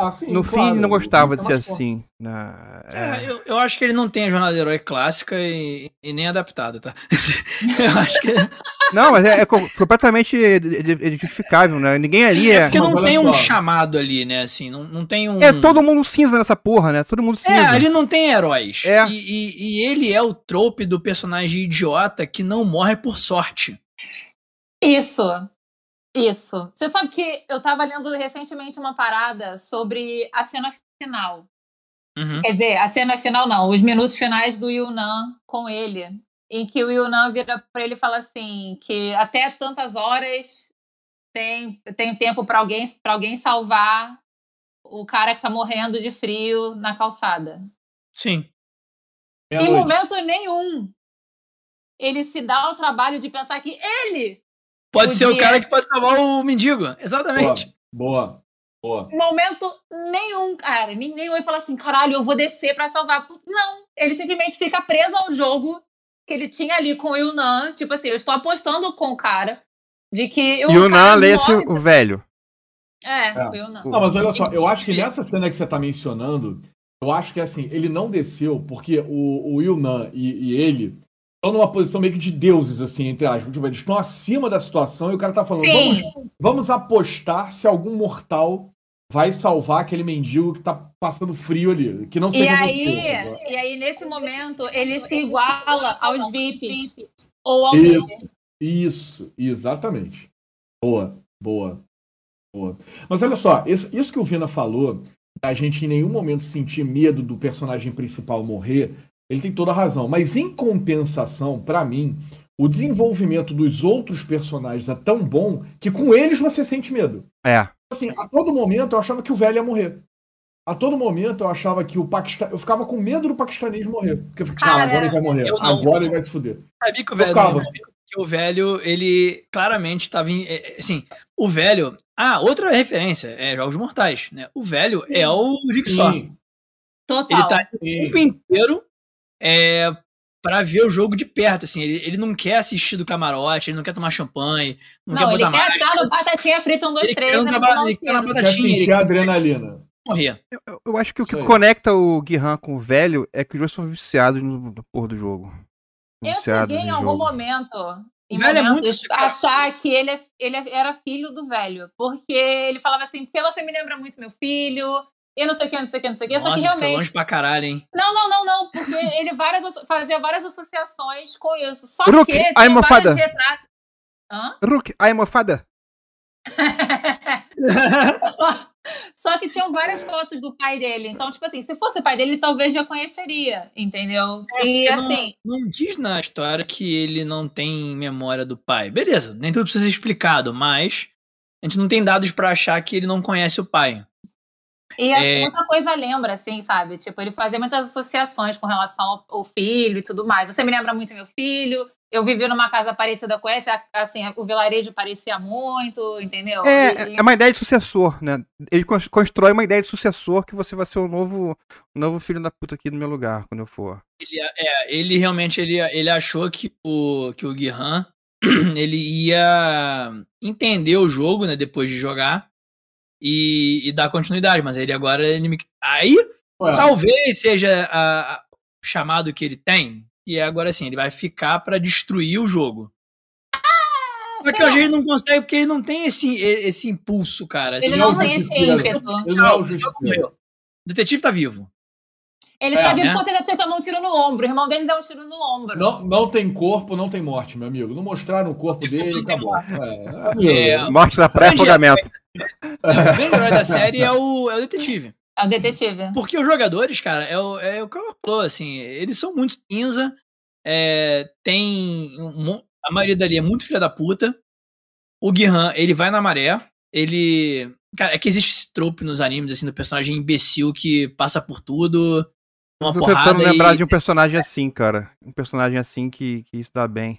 Ah, sim, no fim, claro, ele não gostava de ser é mais forte. assim. né? É, É. eu, eu acho que ele não tem a jornada herói clássica e, e nem adaptada, tá? eu acho que. Não, mas é, é co- completamente de- de- de- justificável, né? Ninguém ali É é. porque não tem um chamado ali, né? Assim, não, não tem um. É todo mundo cinza nessa porra, né? Todo mundo cinza. É, ali não tem heróis. É. E, e- e ele é o trope do personagem idiota que não morre por sorte. Isso. Isso. Você sabe que eu tava lendo recentemente uma parada sobre a cena final. Uhum. Quer dizer, a cena final não, os minutos finais do Yunan com ele. Em que o Yunan vira pra ele e fala assim: que até tantas horas tem, tem tempo pra alguém, pra alguém salvar o cara que tá morrendo de frio na calçada. Sim. Em Meia-noite. momento nenhum, ele se dá o trabalho de pensar que ele Pode ser o cara que pode salvar o mendigo. Exatamente. Boa. Boa. Em momento nenhum, cara, nem- nenhum ele fala assim, caralho, eu vou descer pra salvar. Não, ele simplesmente fica preso ao jogo que ele tinha ali com o Yunan. Tipo assim, eu estou apostando com o cara de que o E o cara Nan lê esse- morre- o velho. É, É. o Yunan. Não, mas olha só, eu acho que nessa cena que você tá mencionando, eu acho que assim, ele não desceu porque o, o Yunan e, e ele estão numa posição meio que de deuses, assim, entre aspas. Tipo, eles estão acima da situação e o cara tá falando, vamos, vamos apostar se algum mortal vai salvar aquele mendigo que tá passando frio ali. Que não E seja aí, você. e aí, nesse momento, ele se iguala aos VIPs. Ou ao Isso. líder. Isso, exatamente. Boa, boa, boa. Mas olha só, isso, isso que o Vina falou, da gente em nenhum momento sentir medo do personagem principal morrer, ele tem toda a razão. Mas em compensação, pra mim, o desenvolvimento dos outros personagens é tão bom que com eles você sente medo. É. Assim, a todo momento eu achava que o velho ia morrer. A todo momento eu achava que o paquistanês. Eu ficava com medo do paquistanês morrer. Porque eu fiquei, cara, agora ele vai morrer. não. Agora ele vai se fuder. Sabia que o velho, Tocava. que o velho, ele claramente estava em. é, é, Assim, o velho. Ah, outra referência é Jogos Mortais, né? O velho é o Jigsaw. Sim, Total. Ele tá o sim. tempo inteiro é, pra ver o jogo de perto, assim. Ele, ele não quer assistir do camarote, ele não quer tomar champanhe, não, Não, quer ele botar quer máscara, estar no Batatinha Frita 1, 2, ele 3. quer, um né, um ele quer. Quer batatinha, ele quer adrenalina. morrer. Eu, eu- acho que o que conecta o Guihan com o velho é que os dois são viciados no, no porra do jogo. Eu cheguei em algum jogo. momento, em velho é muito momentos, secreto. achar que ele, é- ele era filho do velho. Porque ele falava assim, porque você me lembra muito meu filho, e não sei o que, não sei o que, não sei o que. Só Nossa, que fica realmente. longe pra caralho, hein? Não, não, não, não. Porque ele várias, fazia várias associações com isso. Só Rook, que tinha I'm a vários retratos. Hã? Rook, ai, mofada. Só que tinham várias fotos do pai dele. Então, tipo assim, se fosse o pai dele, ele talvez já conheceria, entendeu? e Porque não- assim, Não, diz na história que ele não tem memória do pai. Beleza, nem tudo precisa ser explicado, mas a gente não tem dados pra achar que ele não conhece o pai. E assim, É. muita coisa lembra, assim, sabe? Tipo, ele fazia muitas associações com relação ao, filho e tudo mais. Você me lembra muito meu filho. Eu vivi numa casa parecida com essa, assim, o vilarejo parecia muito, entendeu? É, E- é uma ideia de sucessor, né? Ele cons- constrói uma ideia de sucessor que você vai ser o novo, o novo filho da puta aqui no meu lugar quando eu for. Ele, é, ele realmente ele, ele achou que o, que o Guihan ele ia entender o jogo, né, depois de jogar e, e dar continuidade, mas ele agora ele me- aí Ué, talvez seja a- a- o chamado que ele tem, que é agora assim, ele vai ficar pra destruir o jogo. Só que hoje ele não consegue porque ele não tem esse, esse impulso, cara. Ele não tem esse ímpeto. é o detetive tá vivo. Ele É, tá vivo né? porque a pessoa um tiro no ombro. O irmão dele dá um tiro no ombro. Não, não tem corpo, não tem morte, meu amigo. Não mostraram o corpo dele, acabou. morte. É, É, Morte na praia, afogamento. O grande herói da série é o, é o detetive. É o detetive. Porque os jogadores, cara, é o, é o que ela falou, assim, eles são muito cinza, é, tem. um a maioria dali é muito filha da puta. O Guihan, ele vai na maré, ele. Cara, é que existe esse trope nos animes, assim, do personagem imbecil que passa por tudo. Uma Tô porrada tentando lembrar e... de um personagem assim, cara. Um personagem assim que, que isso dá bem.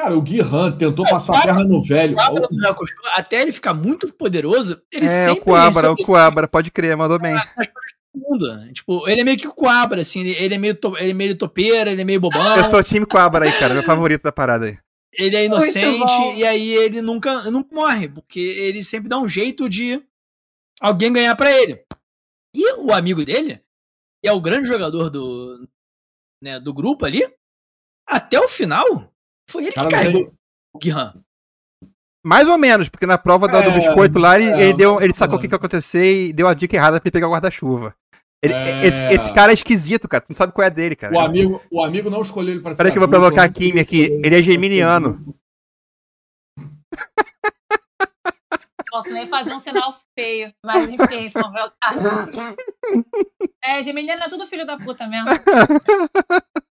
Cara, o Guihan tentou passar a perna no velho. Coabra não é acostumado, Até ele ficar muito poderoso, ele é, sempre o Coabra, o Coabra, pode crer, mandou bem. do mundo. Tipo, ele é meio que o Coabra, assim, ele, é meio to- ele é meio topeira, ele é meio bobão. Eu sou o time Coabra aí, cara, meu favorito da parada aí. ele é inocente e aí ele nunca, nunca morre, porque ele sempre dá um jeito de alguém ganhar pra ele. E o amigo dele, que é o grande jogador do, né, do grupo ali, até o final, foi ele que Cara, mas carregou ele- o Guihan. Mais ou menos, porque na prova da- do É, biscoito lá, ele, é, ele, deu, ele sacou ou o que, que ia acontecer e deu a dica errada pra ele pegar o guarda-chuva. Ele- É. esse, esse cara é esquisito, cara. Tu não sabe qual é dele, cara. O amigo, o amigo não escolheu ele para Peraí que eu vou provocar a Kimi aqui. Ele é geminiano. Posso nem fazer um sinal feio. Mas enfim, são meu cara. É, Geminiano é tudo filho da puta mesmo.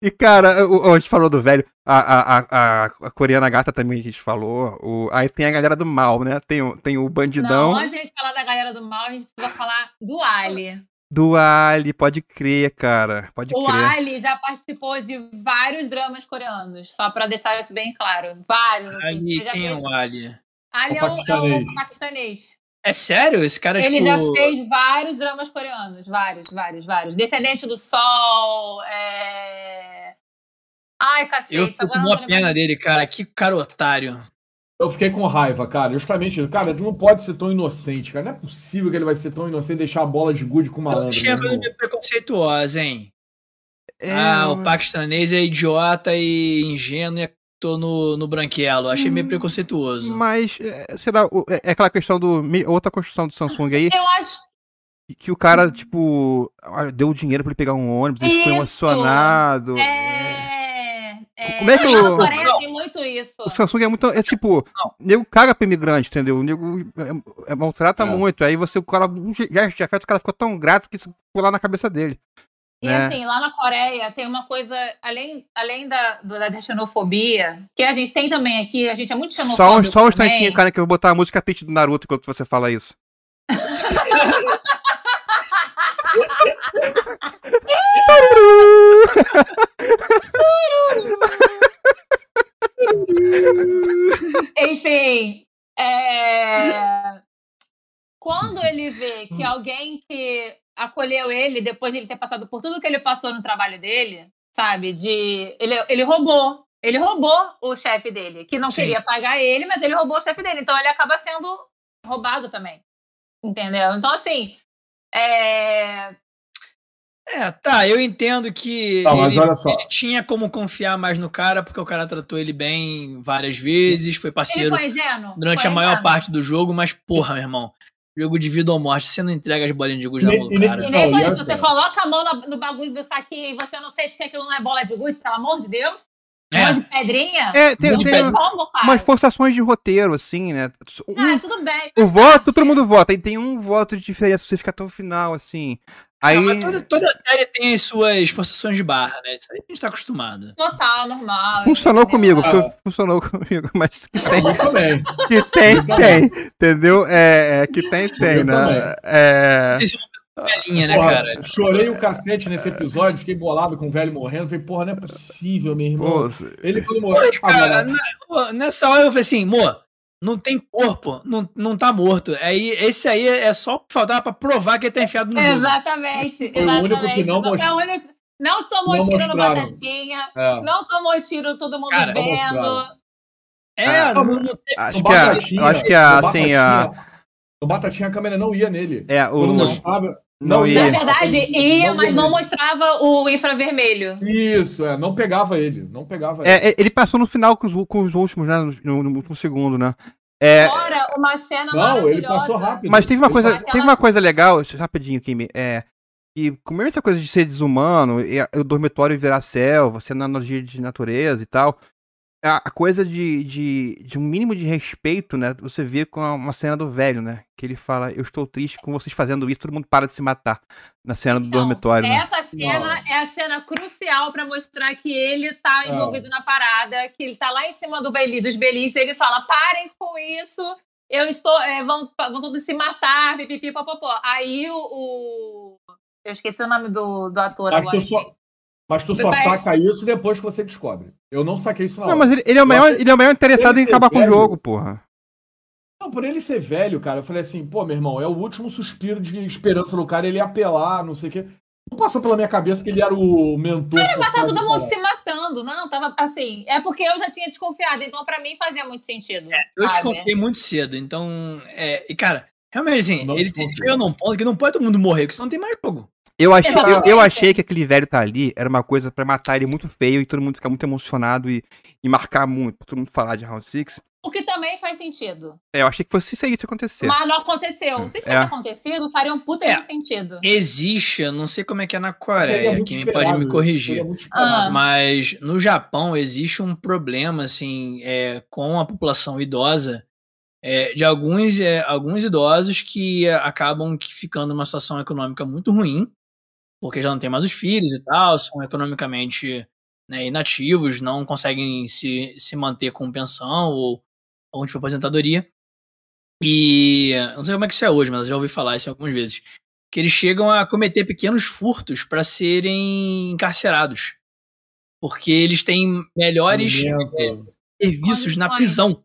E, cara, o, o- a gente falou do velho. A, a, a, a, coreana gata também a gente falou. O, aí tem a galera do mal, né? Tem, o- tem o bandidão Não, antes de a gente falar da galera do mal, a gente precisa falar do Ali. do Ali. Pode crer, cara. Pode O crer. Ali já participou de vários dramas coreanos, só pra deixar isso bem claro. Vários. Assim. Ali, quem é o Ali? Ali O é o, é o paquistanês. É sério? Esse cara é Ele tipo... já fez vários dramas coreanos. Vários, vários, vários. Descendente do Sol. É... Ai, cacete. Eu fico com agora não uma pena dele, cara. Que cara otário. Eu fiquei com raiva, cara. Justamente, cara, ele não pode ser tão inocente, cara. Não é possível que ele vai ser tão inocente e deixar a bola de gude com o Eu malandro. achei a meu coisa meio preconceituosa, hein? É, Ah, o paquistanês é idiota e ingênuo e tô no, no branquelo. Achei meio Hum, preconceituoso. Mas, é, será, é é aquela questão do. mi- Outra construção do Samsung aí, Eu acho que o cara, tipo, ah, deu dinheiro pra ele pegar um ônibus, ele ficou emocionado. é. é, é, Como é que na tem muito isso. O Samsung é muito. É tipo, nego caga pra imigrante, entendeu? O nego é, é, maltrata É. muito. Aí você, o cara, um ge- gesto de afeto, o cara ficou tão grato que isso ficou lá na cabeça dele. E né? assim, lá na Coreia tem uma coisa, além, além da, da xenofobia, que a gente tem também aqui, a gente é muito Só, um- xenofóbico só um instantinho, cara, que eu vou botar a música triste do Naruto enquanto você fala isso. Enfim, é, quando ele vê que alguém que acolheu ele depois de ele ter passado por tudo que ele passou no trabalho dele, sabe? De ele, ele roubou, ele roubou o chefe dele, que não Sim. queria pagar ele, mas ele roubou o chefe dele, então ele acaba sendo roubado também, entendeu? Então assim, é, É, tá, eu entendo que Tá, mas ele, olha só. ele tinha como confiar mais no cara, porque o cara tratou ele bem várias vezes, foi ele parceiro foi durante Foi a maior parte do jogo, mas porra, meu irmão, jogo de vida ou morte, você não entrega as bolinhas de gude na E- mão e do nem- cara. E nem Não, só e isso, você coloca a mão na- no bagulho do saquinho e você não sente que aquilo não é bola de gude, pelo amor de Deus. É. Mão de pedrinha. É, tem, não de tem tem como, cara. umas forçações de roteiro, assim, né? Um- Ah, tudo bem. o voto, parte. todo mundo vota. Aí tem um voto de diferença, você fica até o final, assim. Aí. Não, mas toda, toda série tem as suas forçações de barra, né? Isso aí a gente tá acostumado. Total, normal. Funcionou comigo, Ah. porque funcionou comigo, mas que tem, que tem, tem, entendeu? É, é, que tem, tem, Eu né? também. É, Vocês são uma velhinha, né, Porra, cara? Chorei o cacete nesse episódio, fiquei bolado com o velho morrendo. Falei, porra, não é possível, meu irmão. pô, Ele quando morreu. Cara, na- pô, nessa hora eu falei assim, mo, não tem corpo, não, não tá morto. Aí esse aí é só o que faltava pra provar que ele tá enfiado no. Exatamente. Foi o único exatamente. que não o único- Não tomou Não tiro no mostraram. batatinha. é. Não tomou tiro todo mundo Cara, vendo. É, Ah, não, não tem- acho No que a, acho que a, no assim, a, Batatinha- No Batatinha a câmera não ia nele. é, Quando o, mostrava. Não não ia. Na ia. verdade, Não ia, mas não mostrava o infravermelho. Isso, é, não pegava ele. Não pegava ele. é, é, ele passou no final com os, com os últimos, né, no, no último segundo, né? É, Fora uma cena não, maravilhosa. ele passou rápido. Mas teve uma Ele coisa, passou- teve uma coisa legal, rapidinho, Kimi, é que como essa coisa de ser desumano, e a- o dormitório virar selva, sendo analogia de natureza e tal, a, a coisa de, de, de um mínimo de respeito, né? Você vê com a- uma cena do velho, né? Que ele fala, eu estou triste com vocês fazendo isso, todo mundo para de se matar na cena do Então, dormitório, né? Essa cena Não. é a cena crucial pra mostrar que ele tá É. envolvido na parada, que ele tá lá em cima do beli, dos beliches, e ele fala: parem com isso, eu estou. é, vão, vão todos se matar, pipipi, popopó. Aí o, o- Eu esqueci o nome do, do ator Mas agora. tu só, mas tu só Vai- saca isso depois que você descobre. Eu não saquei isso na Não, hora. mas ele, ele é o Eu maior, ele é o maior interessado ele em acabar com o velho- jogo, porra. Não, por ele ser velho, cara, eu falei assim, pô, meu irmão, é o último suspiro de esperança do cara, ele ia apelar, não sei o quê. Não passou pela minha cabeça que ele era o mentor. Mas tá do todo mundo cara. se matando, não? Tava assim. É porque eu já tinha desconfiado, então pra mim fazia muito sentido. eu sabe? desconfiei muito cedo, então, é, e cara, realmente assim, Não ele desconfio. chegou num ponto que não pode todo mundo morrer, porque senão não tem mais jogo. Eu achei, eu, eu achei que aquele velho tá ali era uma coisa pra matar ele muito feio e todo mundo ficar muito emocionado e, e marcar muito, pra todo mundo falar de Round Six. O que também faz sentido. É, eu achei que fosse isso aí que ia acontecer. Mas não aconteceu. Se É. tivesse acontecido, faria um puta É. de sentido. Existe, eu não sei como é que é na Coreia, quem esperado, pode me corrigir. Ah. Mas no Japão existe um problema, assim, é, com a população idosa, é, de alguns, é, alguns idosos que é, acabam ficando numa situação econômica muito ruim, porque já não tem mais os filhos e tal, são economicamente né, inativos, não conseguem se, se manter com pensão ou algum tipo de aposentadoria. E não sei como é que isso é hoje, mas eu já ouvi falar isso algumas vezes. Que eles chegam a cometer pequenos furtos para serem encarcerados. Porque eles têm melhores Alimento. serviços na prisão.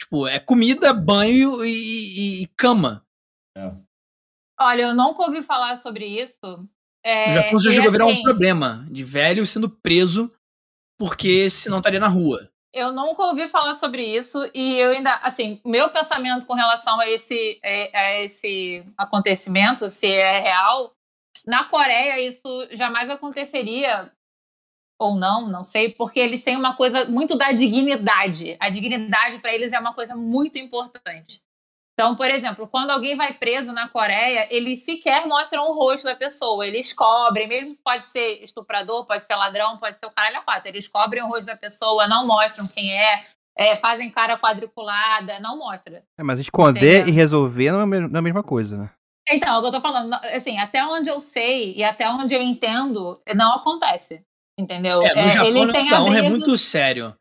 Tipo, é comida, banho e, e- e cama. Olha, eu nunca ouvi falar sobre isso. É, No Japão já chegou a virar um assim, problema de velho sendo preso porque senão estaria na rua. Eu nunca ouvi falar sobre isso e eu ainda, assim, meu pensamento com relação a esse, é, a esse acontecimento, se é real, Na Coreia, isso jamais aconteceria, ou não, não sei, porque eles têm uma coisa muito da dignidade. A dignidade para eles é uma coisa muito importante. Então, por exemplo, quando alguém vai preso na Coreia, eles sequer mostram o rosto da pessoa. Eles cobrem, mesmo se pode ser estuprador, pode ser ladrão, pode ser o caralho a quatro. Eles cobrem o rosto da pessoa, não mostram quem é, é fazem cara quadriculada, não mostra. É, mas esconder e resolver não é a mesma coisa, né? Então, é o que eu tô falando, assim, até onde eu sei e até onde eu entendo, não acontece. Entendeu? É, no Japão, eles têm abrigo... é muito sério.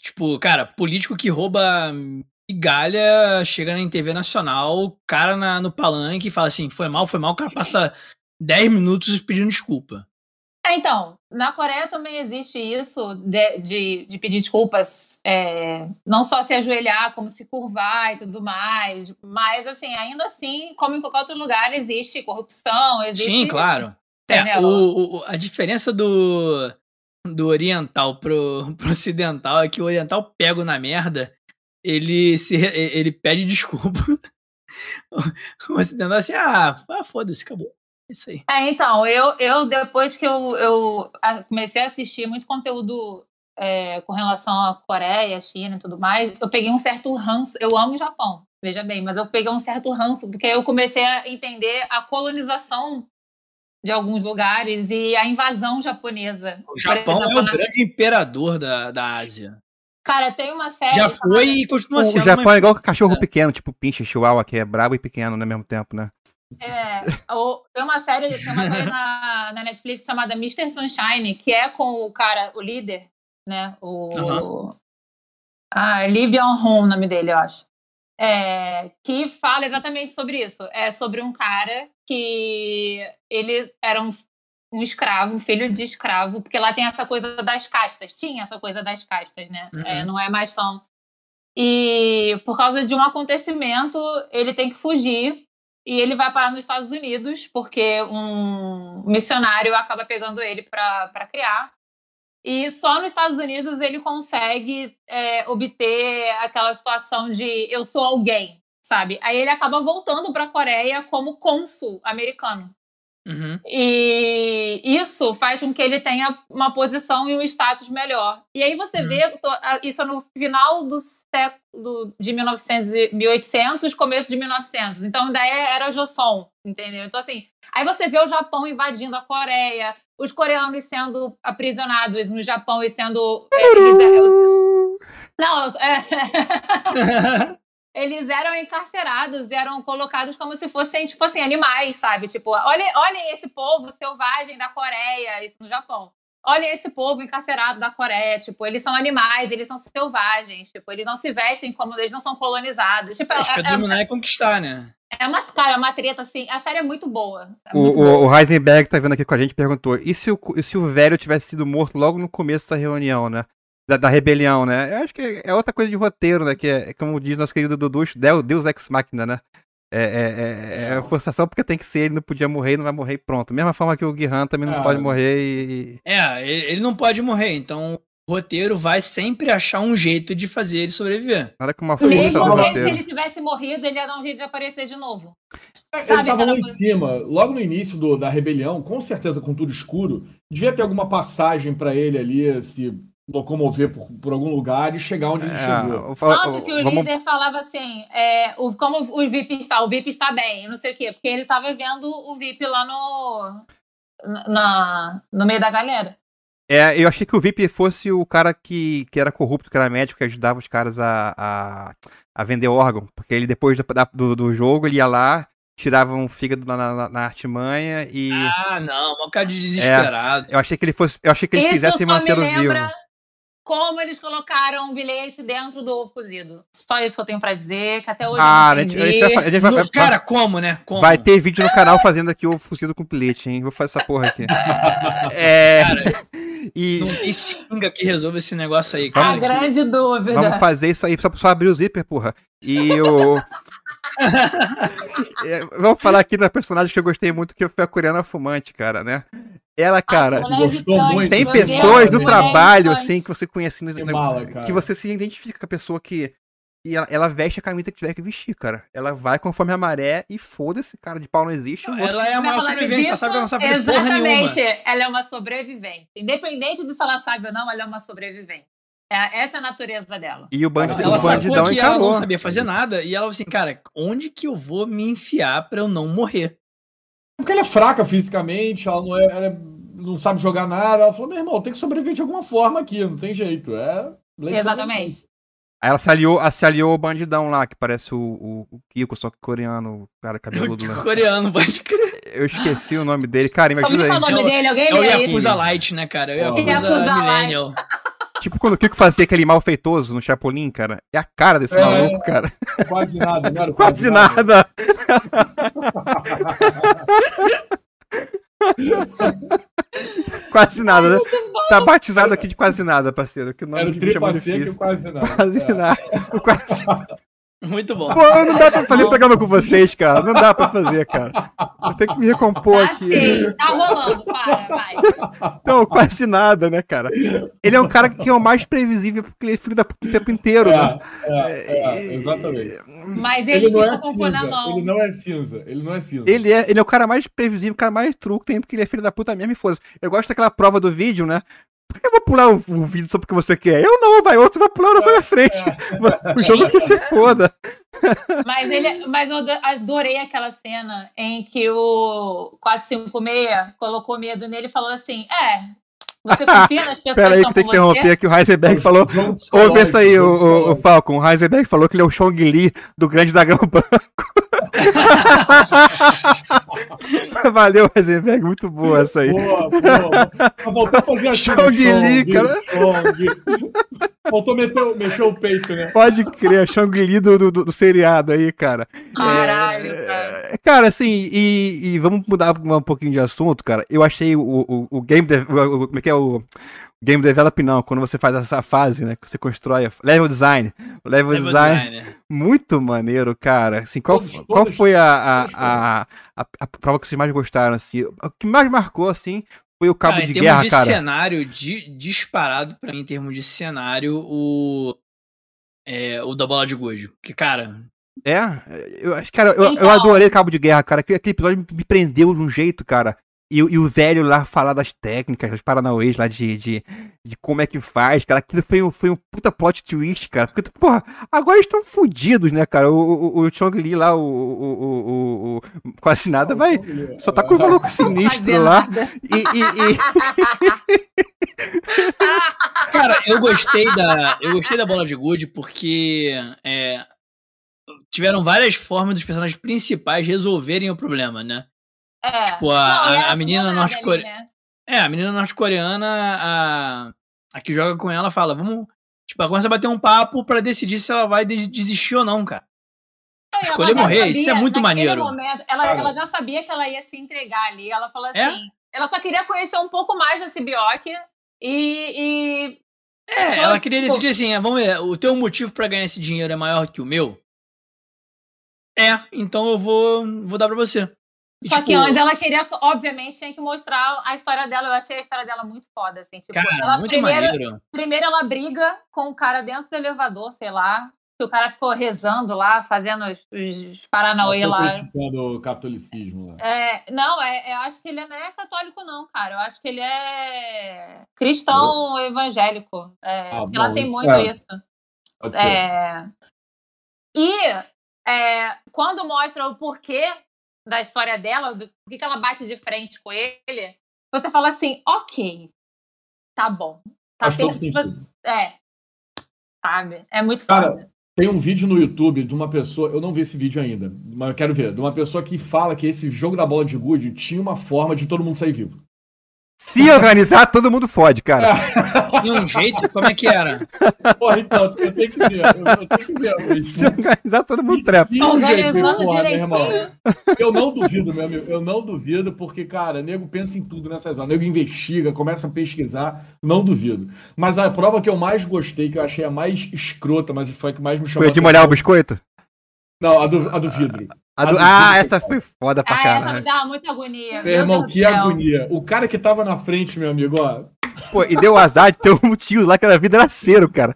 Tipo, cara, político que rouba migalha chega na TV nacional, cara na, no palanque e fala assim: foi mal, foi mal, o cara passa 10 minutos pedindo desculpa. É, então, na Coreia também existe isso de, de, de pedir desculpas, é, não só se ajoelhar, como se curvar e tudo mais, mas assim, ainda assim, como em qualquer outro lugar, existe corrupção, existe. Sim, claro. É, o, o, a diferença do, do oriental pro, pro ocidental é que o oriental pega na merda ele se ele pede desculpa. Você tentando assim, ah, ah foda-se, acabou. É isso aí. É, então, eu, eu depois que eu, eu comecei a assistir muito conteúdo é, com relação à Coreia, China e tudo mais, eu peguei um certo ranço. Eu amo o Japão, veja bem, mas eu peguei um certo ranço, porque eu comecei a entender a colonização de alguns lugares e a invasão japonesa. O Japão exemplo, é o na... grande imperador da, da Ásia. Cara, tem uma série. Já foi chamada... e continua sendo. O Japão é igual cachorro é. pequeno, tipo pinche, chihuahua, que é brabo e pequeno ao mesmo tempo, né? É, tem uma série, tem uma série na, na Netflix chamada Mr. Sunshine, que é com o cara, o líder, né? O. Uhum. Ah, Lee Byung-hun, o nome dele, eu acho. É, que fala exatamente sobre isso. É sobre um cara que ele era um um escravo, um filho de escravo, porque lá tem essa coisa das castas, tinha essa coisa das castas, né? É, uhum. É, não é mais tão. E por causa de um acontecimento, ele tem que fugir e ele vai parar nos Estados Unidos, porque um missionário acaba pegando ele para criar. E só nos Estados Unidos ele consegue é, obter aquela situação de eu sou alguém, sabe? Aí ele acaba voltando para a Coreia como cônsul americano. Uhum. E isso faz com que ele tenha uma posição e um status melhor. E aí você uhum. vê isso no final do século de 1900, 1800, começo de 1900. Então ainda é, era Joseon, entendeu? Então assim, aí você vê o Japão invadindo a Coreia, os coreanos sendo aprisionados no Japão e sendo não, é... eles eram encarcerados, eram colocados como se fossem, tipo assim, animais, sabe? Tipo, olha, olha esse povo selvagem da Coreia, isso no Japão. Olha esse povo encarcerado da Coreia, tipo, eles são animais, eles são selvagens, tipo, eles não se vestem como eles não são colonizados. Tipo, Acho é, que é, dominar é, conquistar, né? É uma, cara, é uma treta, assim, a série é muito boa. É muito o, boa. o Heisenberg tá vendo aqui com a gente perguntou, e se o, e se o velho tivesse sido morto logo no começo da reunião, né? Da, da, rebelião, né? Eu acho que é outra coisa de roteiro, né? Que é, como diz nosso querido Dudu, Deus Ex Machina, né? É, é, é, é forçação porque tem que ser, ele não podia morrer, não vai morrer pronto. Mesma forma que o Guihan também não pode morrer e... É, ele não pode morrer, então o roteiro vai sempre achar um jeito de fazer ele sobreviver. Nada com uma força Mesmo do roteiro. se ele tivesse morrido, ele ia dar um jeito de aparecer de novo. Ele estava lá em cima, logo no início do, da rebelião, com certeza com tudo escuro, devia ter alguma passagem para ele ali, se locomover por, por algum lugar e chegar onde ele é, chegou. Tanto que o vamos... líder falava assim, é, o, como o VIP está, o VIP está bem, não sei o quê, porque ele estava vendo o VIP lá no, na, no meio da galera. É, eu achei que o VIP fosse o cara que, que era corrupto, que era médico, que ajudava os caras a, a, a vender órgão. Porque ele, depois do, do, do jogo, ele ia lá, tirava um fígado na, na, na artimanha e. Ah, não, um cara de desesperado. É, eu achei que ele fosse. Eu achei que ele Isso quisesse manter o vivo como eles colocaram um bilhete dentro do ovo cozido. Só isso que eu tenho pra dizer, que até hoje ah, eu não entendi. A gente, a gente vai, vai, cara, como, né? Como? Vai ter vídeo no canal fazendo aqui ovo cozido com bilhete, hein? Vou fazer essa porra aqui. é... Cara, e... não tem xinga que resolve esse negócio aí, cara. A grande dúvida. Vamos fazer isso aí, só, só abrir o zíper, porra. E o... é, vamos falar aqui da personagem que eu gostei muito, que foi a coreana fumante, cara, né? Ela, cara, ah, tem pessoas Deus, no trabalho, assim, que você conhece, que, mala, que você se identifica com a pessoa que E ela, ela veste a camisa que tiver que vestir, cara. Ela vai conforme a maré e foda-se, cara, de pau não existe. vou- Ela é a Como maior ela sobrevivente, ela sabe que ela não sabe Exatamente. nenhuma. Ela é uma sobrevivente. Independente de se ela sabe ou não, ela é uma sobrevivente. É, essa é a natureza dela. E o, bandi Ela o bandidão sacou que ela encarou. não sabia fazer nada e ela assim, cara, onde que eu vou me enfiar pra eu não morrer? Porque ela é fraca fisicamente, ela não, é, ela é- não sabe jogar nada. Ela falou, meu irmão, tem que sobreviver de alguma forma aqui, não tem jeito. É. Exatamente. Aí ela se aliou, ela se aliou o bandidão lá, que parece o, o, o Kiko, só que coreano, o cara cabeludo lá. Coreano, pode crer. Eu esqueci o nome dele. Cara, imagina o aí. nome É o- dele? Alguém É o? Yakuza Light, né, cara? É o Yakuza, Yakuza Millennial. Tipo quando o Kiko fazia aquele mal feitoso no Chapolin, cara. É a cara desse É. maluco, cara. Quase nada, não era o Quase nada. quase nada, né? Tá batizado aqui de quase nada, parceiro. Que o nome Era o de é e difícil. quase nada. Quase É. nada. O quase... Muito bom. Pô, não dá pra fazer programa com vocês, cara. Não dá pra fazer, cara. Eu tenho que me recompor Tá aqui. sim, tá rolando, para, vai. Então, quase nada, né, cara? Ele é um cara que é o mais previsível porque ele é filho da puta o tempo inteiro, né? É, é, é, exatamente. Mas ele, Ele não fica é com o cu na cinza. mão. Ele não é cinza. Ele não é cinza. Ele é, ele é o cara mais previsível, o cara mais que tem, porque ele é filho da puta mesmo e foda Eu gosto daquela prova do vídeo, né? Por que eu vou pular o, o vídeo só porque você quer? Eu não, vai, outro vai pular na sua frente. O jogo que se foda. Mas, ele, mas eu ado- adorei aquela cena em que o 456 colocou medo nele e falou assim: É, você confia nas pessoas Pera que aí que tem que interromper aqui. O Heisenberg falou. Ouve isso aí, o, o, o. Falcon. O Heisenberg falou que ele é o Chong Li do Grande Dragão Branco. Valeu, Heisenberg. Muito boa essa aí. Boa, boa. Voltou a fazer assim. Chong Li, cara. Voltou a meter, mexer o peito, né? Pode crer, Chong Li do, do, do seriado aí, cara. Caralho, É, cara. Cara, assim, e, e vamos mudar um pouquinho de assunto, cara. Eu achei o, o, o game. dev- o- o- como é que é o. Game develop, não, quando você faz essa fase, né? Que você constrói. a- Level design. Level, Level design. designer. Muito maneiro, cara. Assim, qual, Todos, qual todos, foi a, a, a, a, prova que vocês mais gostaram, assim? O que mais marcou, assim, foi o cabo Cara, de em termos guerra, de cara. cenário, di- disparado pra mim, em termos de cenário, o. É, o da bola de gude. Que, cara, É? Eu acho, cara, eu, eu adorei Cabo de Guerra, cara. Aquele, episódio me prendeu de um jeito, cara. E, o- e o velho lá falar das técnicas, dos paranauês lá de, de, de como é que faz, cara. Aquilo foi um, foi um puta plot twist, cara. Porque, porra, agora eles estão fodidos, né, cara? O, o, o Chong Li lá, o, o, o, o- o- Quase nada vai. Só tá com o maluco sinistro lá. E, e, e- Cara, eu gostei da, eu gostei da bola de gude porque é, tiveram várias formas dos personagens principais resolverem o problema, né? É. Tipo, a- a- ela a menina não nada norte-core- ali, né? É, a menina norte-coreana, a, a que joga com ela, fala, vamos. Tipo, ela começa a bater um papo pra decidir se ela vai des- desistir ou não, cara. Não, Escolher morrer, isso é sabia, muito maneiro. Momento, ela, ela já sabia que ela ia se entregar ali. Ela falou assim: É? ela só queria conhecer um pouco mais da Sibioque e, e É, ela queria tipo- decidir assim, ah, vamos ver, o teu motivo pra ganhar esse dinheiro é maior que o meu? É, então eu vou, vou dar pra você. Só que tipo, antes ela queria, obviamente, tinha que mostrar a história dela. Eu achei a história dela muito foda, assim. Tipo, Cara, ela muito primeiro, maneiro. primeiro ela briga com o cara dentro do elevador, sei lá. Que o cara ficou rezando lá, fazendo os, os Paranauê lá. Criticando o catolicismo lá. É, não, é, eu acho que ele não é católico, não, cara. Eu acho que ele é cristão evangélico. É, Ah, ela tem muito é. isso. É, e é, quando mostra o porquê da história dela, do por que que ela bate de frente com ele, você fala assim, ok, tá bom. Tá per- tipo, é, sabe? É muito Cara, foda. Tem um vídeo no YouTube de uma pessoa, eu não vi esse vídeo ainda, mas eu quero ver, de uma pessoa que fala que esse jogo da bola de gude tinha uma forma de todo mundo sair vivo. Se organizar, todo mundo fode, cara. Tinha um jeito, como é que era? Porra, então, eu tenho que ver, eu, tenho que ver. Se organizar, todo mundo trepa. Jeito, Organizando porra, direitinho. Eu não duvido, meu amigo. Eu não duvido, porque, cara, nego pensa em tudo nessas horas. Nego investiga, começa a pesquisar. Não duvido. Mas a prova que eu mais gostei, que eu achei a mais escrota, mas foi a que mais me chamou Foi a de molhar o biscoito? Não, a do, a do vidro. A do- Ah, essa foi foda pra Ah, essa me caralho. dava muita agonia. Meu irmão, Deus que agonia. O cara que tava na frente, meu amigo, ó. Pô, e deu azar de ter um tio lá que vida era cero, cara.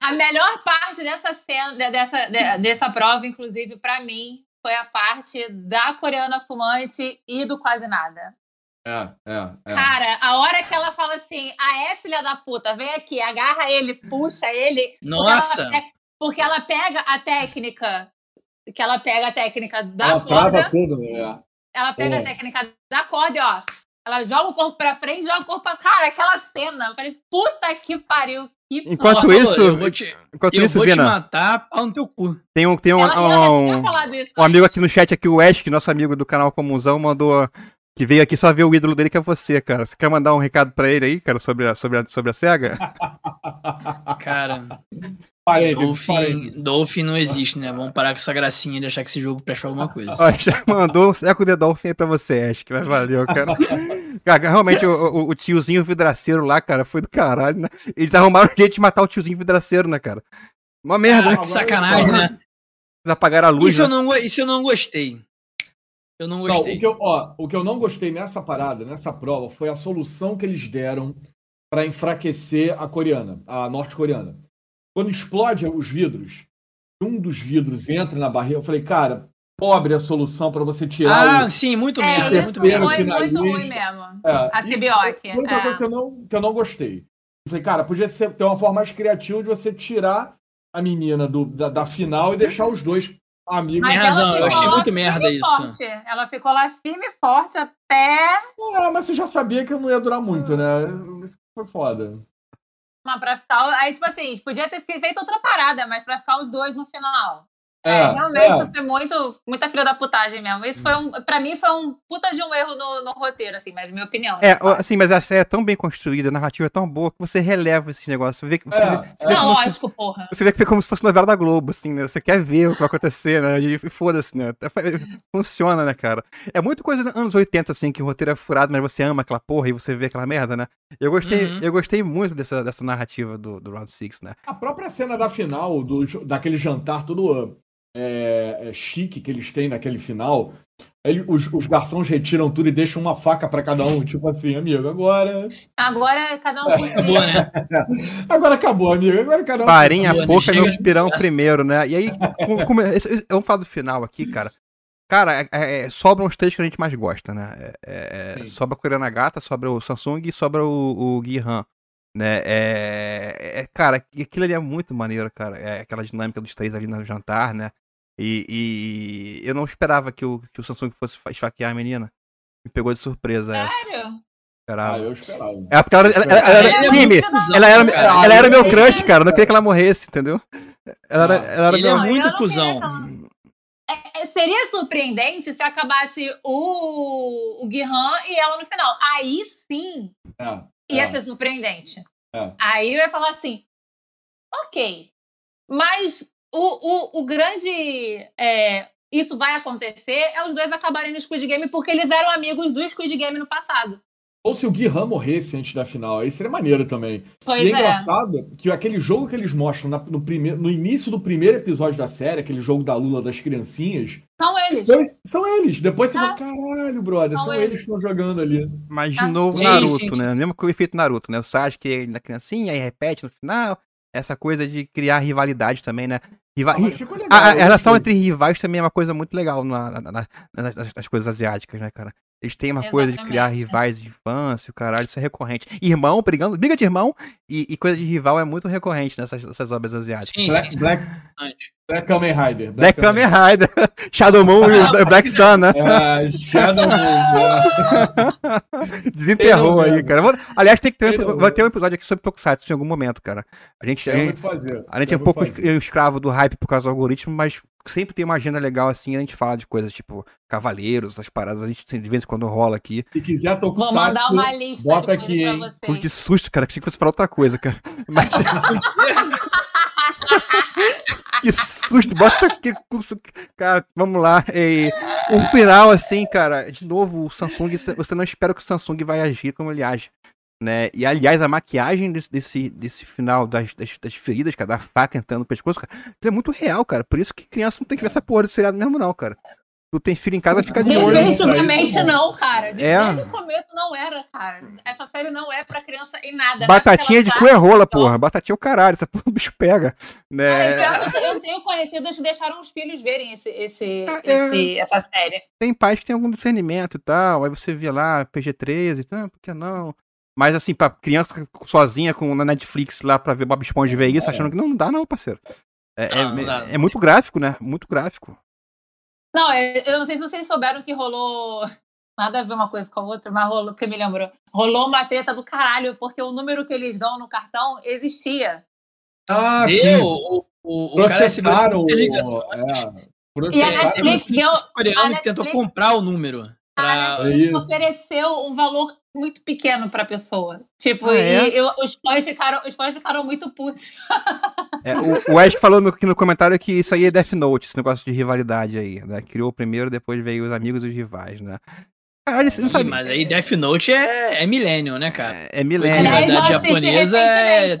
A melhor parte dessa cena, de- dessa, de- dessa prova, inclusive, pra mim, foi a parte da coreana fumante e do quase nada. É, é, é. Cara, a hora que ela fala assim, a é filha da puta, vem aqui, agarra ele, puxa ele. Nossa! Porque ela pega a técnica, que ela pega a técnica da Ela corda, trava tudo, né? ela pega É. a técnica da corda e ó, ela joga o corpo pra frente, joga o corpo pra... Cara, aquela cena, eu falei, puta que pariu, que Enquanto foda. isso- eu vou te, Enquanto eu isso, vou te Vina, matar pau no teu cu. tem um, tem um, Ela, ela um, tinha falado isso um amigo aqui no chat, aqui, o Ash, que nosso amigo do canal Comunzão, mandou. Que veio aqui só ver o ídolo dele, que é você, cara. Você quer mandar um recado pra ele aí, cara, sobre a, sobre a, sobre a SEGA? Cara, Parênteses. Dolphin, Dolphin não existe, né? Vamos parar com essa gracinha de achar que esse jogo presta alguma coisa. Ó, já mandou um Seco The Dolphin aí pra você, Ash, que valeu, cara. Cara, realmente, o, o- o tiozinho vidraceiro lá, cara, foi do caralho, né? Eles arrumaram um jeito de matar o tiozinho vidraceiro, né, cara? Uma merda, né? Que sacanagem, né? Eles apagaram a luz, Isso eu, né? não, go- isso eu não gostei. Eu não Não, gostei. o, que eu, ó, o que eu não gostei nessa parada, nessa prova, foi a solução que eles deram para enfraquecer a coreana, a norte-coreana. Quando explode os vidros, um dos vidros entra na barreira, eu falei, cara, pobre a solução para você tirar Ah, o. sim, muito É, merda. isso Muito finalista. muito ruim mesmo. É, A Sibioque, Foi a única é. coisa que eu, não, que eu não gostei. Eu falei, cara, podia ser, ter uma forma mais criativa de você tirar a menina do, da, da final e deixar os dois amigos. Tem Mas razão, ela eu achei lá muito merda isso. Forte. Ela ficou lá firme e forte até Ah, mas você já sabia que não ia durar muito, né? Isso foi foda. Pra ficar. Aí, tipo assim, podia ter fe- feito outra parada, mas pra ficar os dois no final. É, É, realmente é. isso foi muito, muita filha da putagem mesmo. Isso foi um. Pra mim foi um puta de um erro no, no roteiro, assim, mas minha opinião. É, ó, assim, mas a série é tão bem construída, a narrativa é tão boa que você releva esses negócios. Você vê, que- você, É, vê- é. você vê Não, como se- lógico, porra. Você vê que foi como se fosse novela da Globo, assim, né? Você quer ver o que vai acontecer, né? E foda-se, né? Funciona, né, cara? É muito coisa dos anos 80, assim, que o roteiro é furado, mas você ama aquela porra e você vê aquela merda, né? Eu gostei, Uhum. eu gostei muito dessa, dessa narrativa do, do Round 6, né? A própria cena da final, do, daquele jantar todo é, é, chique que eles têm naquele final, ele- os, os garçons retiram tudo e deixam uma faca pra cada um. Tipo assim, amigo, agora. Agora cada um si. Boa, né? Agora acabou, amigo. Agora cada um. Farinha pouca, meu pirão primeiro, né? E aí, com- com- vamos falar do final aqui, cara. Cara, é- é- sobram os três que a gente mais gosta, né? É- é- sobra a Coreana Gata, sobra o Samsung e sobra o, o Gihan. Né? É, é- cara, aquilo ali é muito maneiro, cara. É aquela dinâmica dos três ali no jantar, né? E, e eu não esperava que o, que o Samsung fosse fa- esfaquear a menina. Me pegou de surpresa essa. Sério? Esperava. Ah, eu esperava. É porque ela, ela, ela, ela, era- cuzão, ela era, ela era meu crush, cara. Eu não queria que ela morresse, entendeu? Ela era, ela era Ele meu. Muito cuzão. É, é, seria surpreendente se acabasse o, o Guihan e ela no final. Aí sim É, ia é. ser surpreendente. É. Aí eu ia falar assim, ok, mas o, o, o grande é, isso vai acontecer é os dois acabarem no Squid Game porque eles eram amigos do Squid Game no passado. Ou se o Guihan morresse antes da final, aí seria maneiro também. Pois e é é. engraçado que aquele jogo que eles mostram na- no, primeiro, no início do primeiro episódio da série, aquele jogo da Lula das criancinhas, São eles. depois- são eles. Depois você Ah. fala, caralho, brother, São são, eles. eles que estão jogando ali. Mas de Ah. novo Naruto, sim, sim. né? Mesmo que o efeito Naruto, né? O Sasuke ele na criancinha, aí repete no final. Essa coisa de criar rivalidade também, né? Riva- Ah, a, a relação entre rivais também é uma coisa muito legal na- na- na- nas, nas- coisas asiáticas, né, cara? Eles têm uma coisa de criar Exatamente. rivais de infância, o caralho, isso é recorrente. Irmão brigando, briga de irmão e, e coisa de rival é muito recorrente nessas, nessas obras asiáticas. Sim, Black, sim, Black, Black Kamen Rider. Black Kamen Rider, Shadow Moon e o Black Sun, né? É, Shadow Moon. é. Desenterrou Ele aí, cara. Vou- aliás, tem que ter um, mesmo. vai ter um episódio aqui sobre Tokusatsu em algum momento, cara. A gente, a gente, a gente é um pouco fazer. es- escravo do hype por causa do algoritmo, mas sempre tem uma agenda legal assim, a gente fala de coisas tipo Cavaleiros, as paradas, a gente de vez em quando rola aqui. Se quiser Vou Tokusatsu, mandar uma lista bota de aqui, pra vocês. Pô, que susto, cara, que achei que fosse falar outra coisa, cara. Mas... que susto, bota aqui. Cara, vamos lá. E, o final, assim, cara, de novo, o Samsung, você não espera que o Samsung vai agir como ele age. Né? E aliás, a maquiagem desse, desse, desse final das, das, das feridas, cara, da faca entrando no pescoço, cara, é muito real, cara. Por isso que criança não tem que ver essa porra desse seriado mesmo, não, cara. Tu tem filho em casa, fica de olho. Definitivamente não, cara. É. Desde o começo não era, cara. Essa série não é pra criança em nada. Batatinha de cu é rola, porra. Batatinha é o caralho, essa porra o bicho pega. Cara, Né? e que eu eu tenho conhecidos que deixaram os filhos verem esse, esse, Ah, é. esse- essa série. Tem pais que tem algum discernimento e tal, aí você vê lá PG-13 e tal, por que não? Mas assim, pra criança sozinha com na Netflix lá pra ver Bob Esponja e ver isso, É. achando que não, não dá não, parceiro. É, é- Não, não dá. é muito gráfico, né? Muito gráfico. Não, eu eu não sei se vocês souberam que rolou. Nada a ver uma coisa com a outra, mas rolou, que me lembrou. Rolou uma treta do caralho, porque o número que eles dão no cartão existia. Ah, Deu, sim. o, o, o cara recebeu. É, E a. Netflix deu. a que tentou Netflix- comprar o número. A Pra... Netflix isso. ofereceu um valor muito pequeno pra pessoa. Tipo, Ah, é? e eu- os, fãs ficaram, os fãs ficaram muito putos. É, o, o Ash falou no, aqui no comentário que isso aí é Death Note, esse negócio de rivalidade aí, né? Criou o primeiro, depois veio os amigos e os rivais, né? Caralho, você não sabe. Mas aí Death Note é, é Millennium, né, cara? É, é milênio. Assisti japonesa é-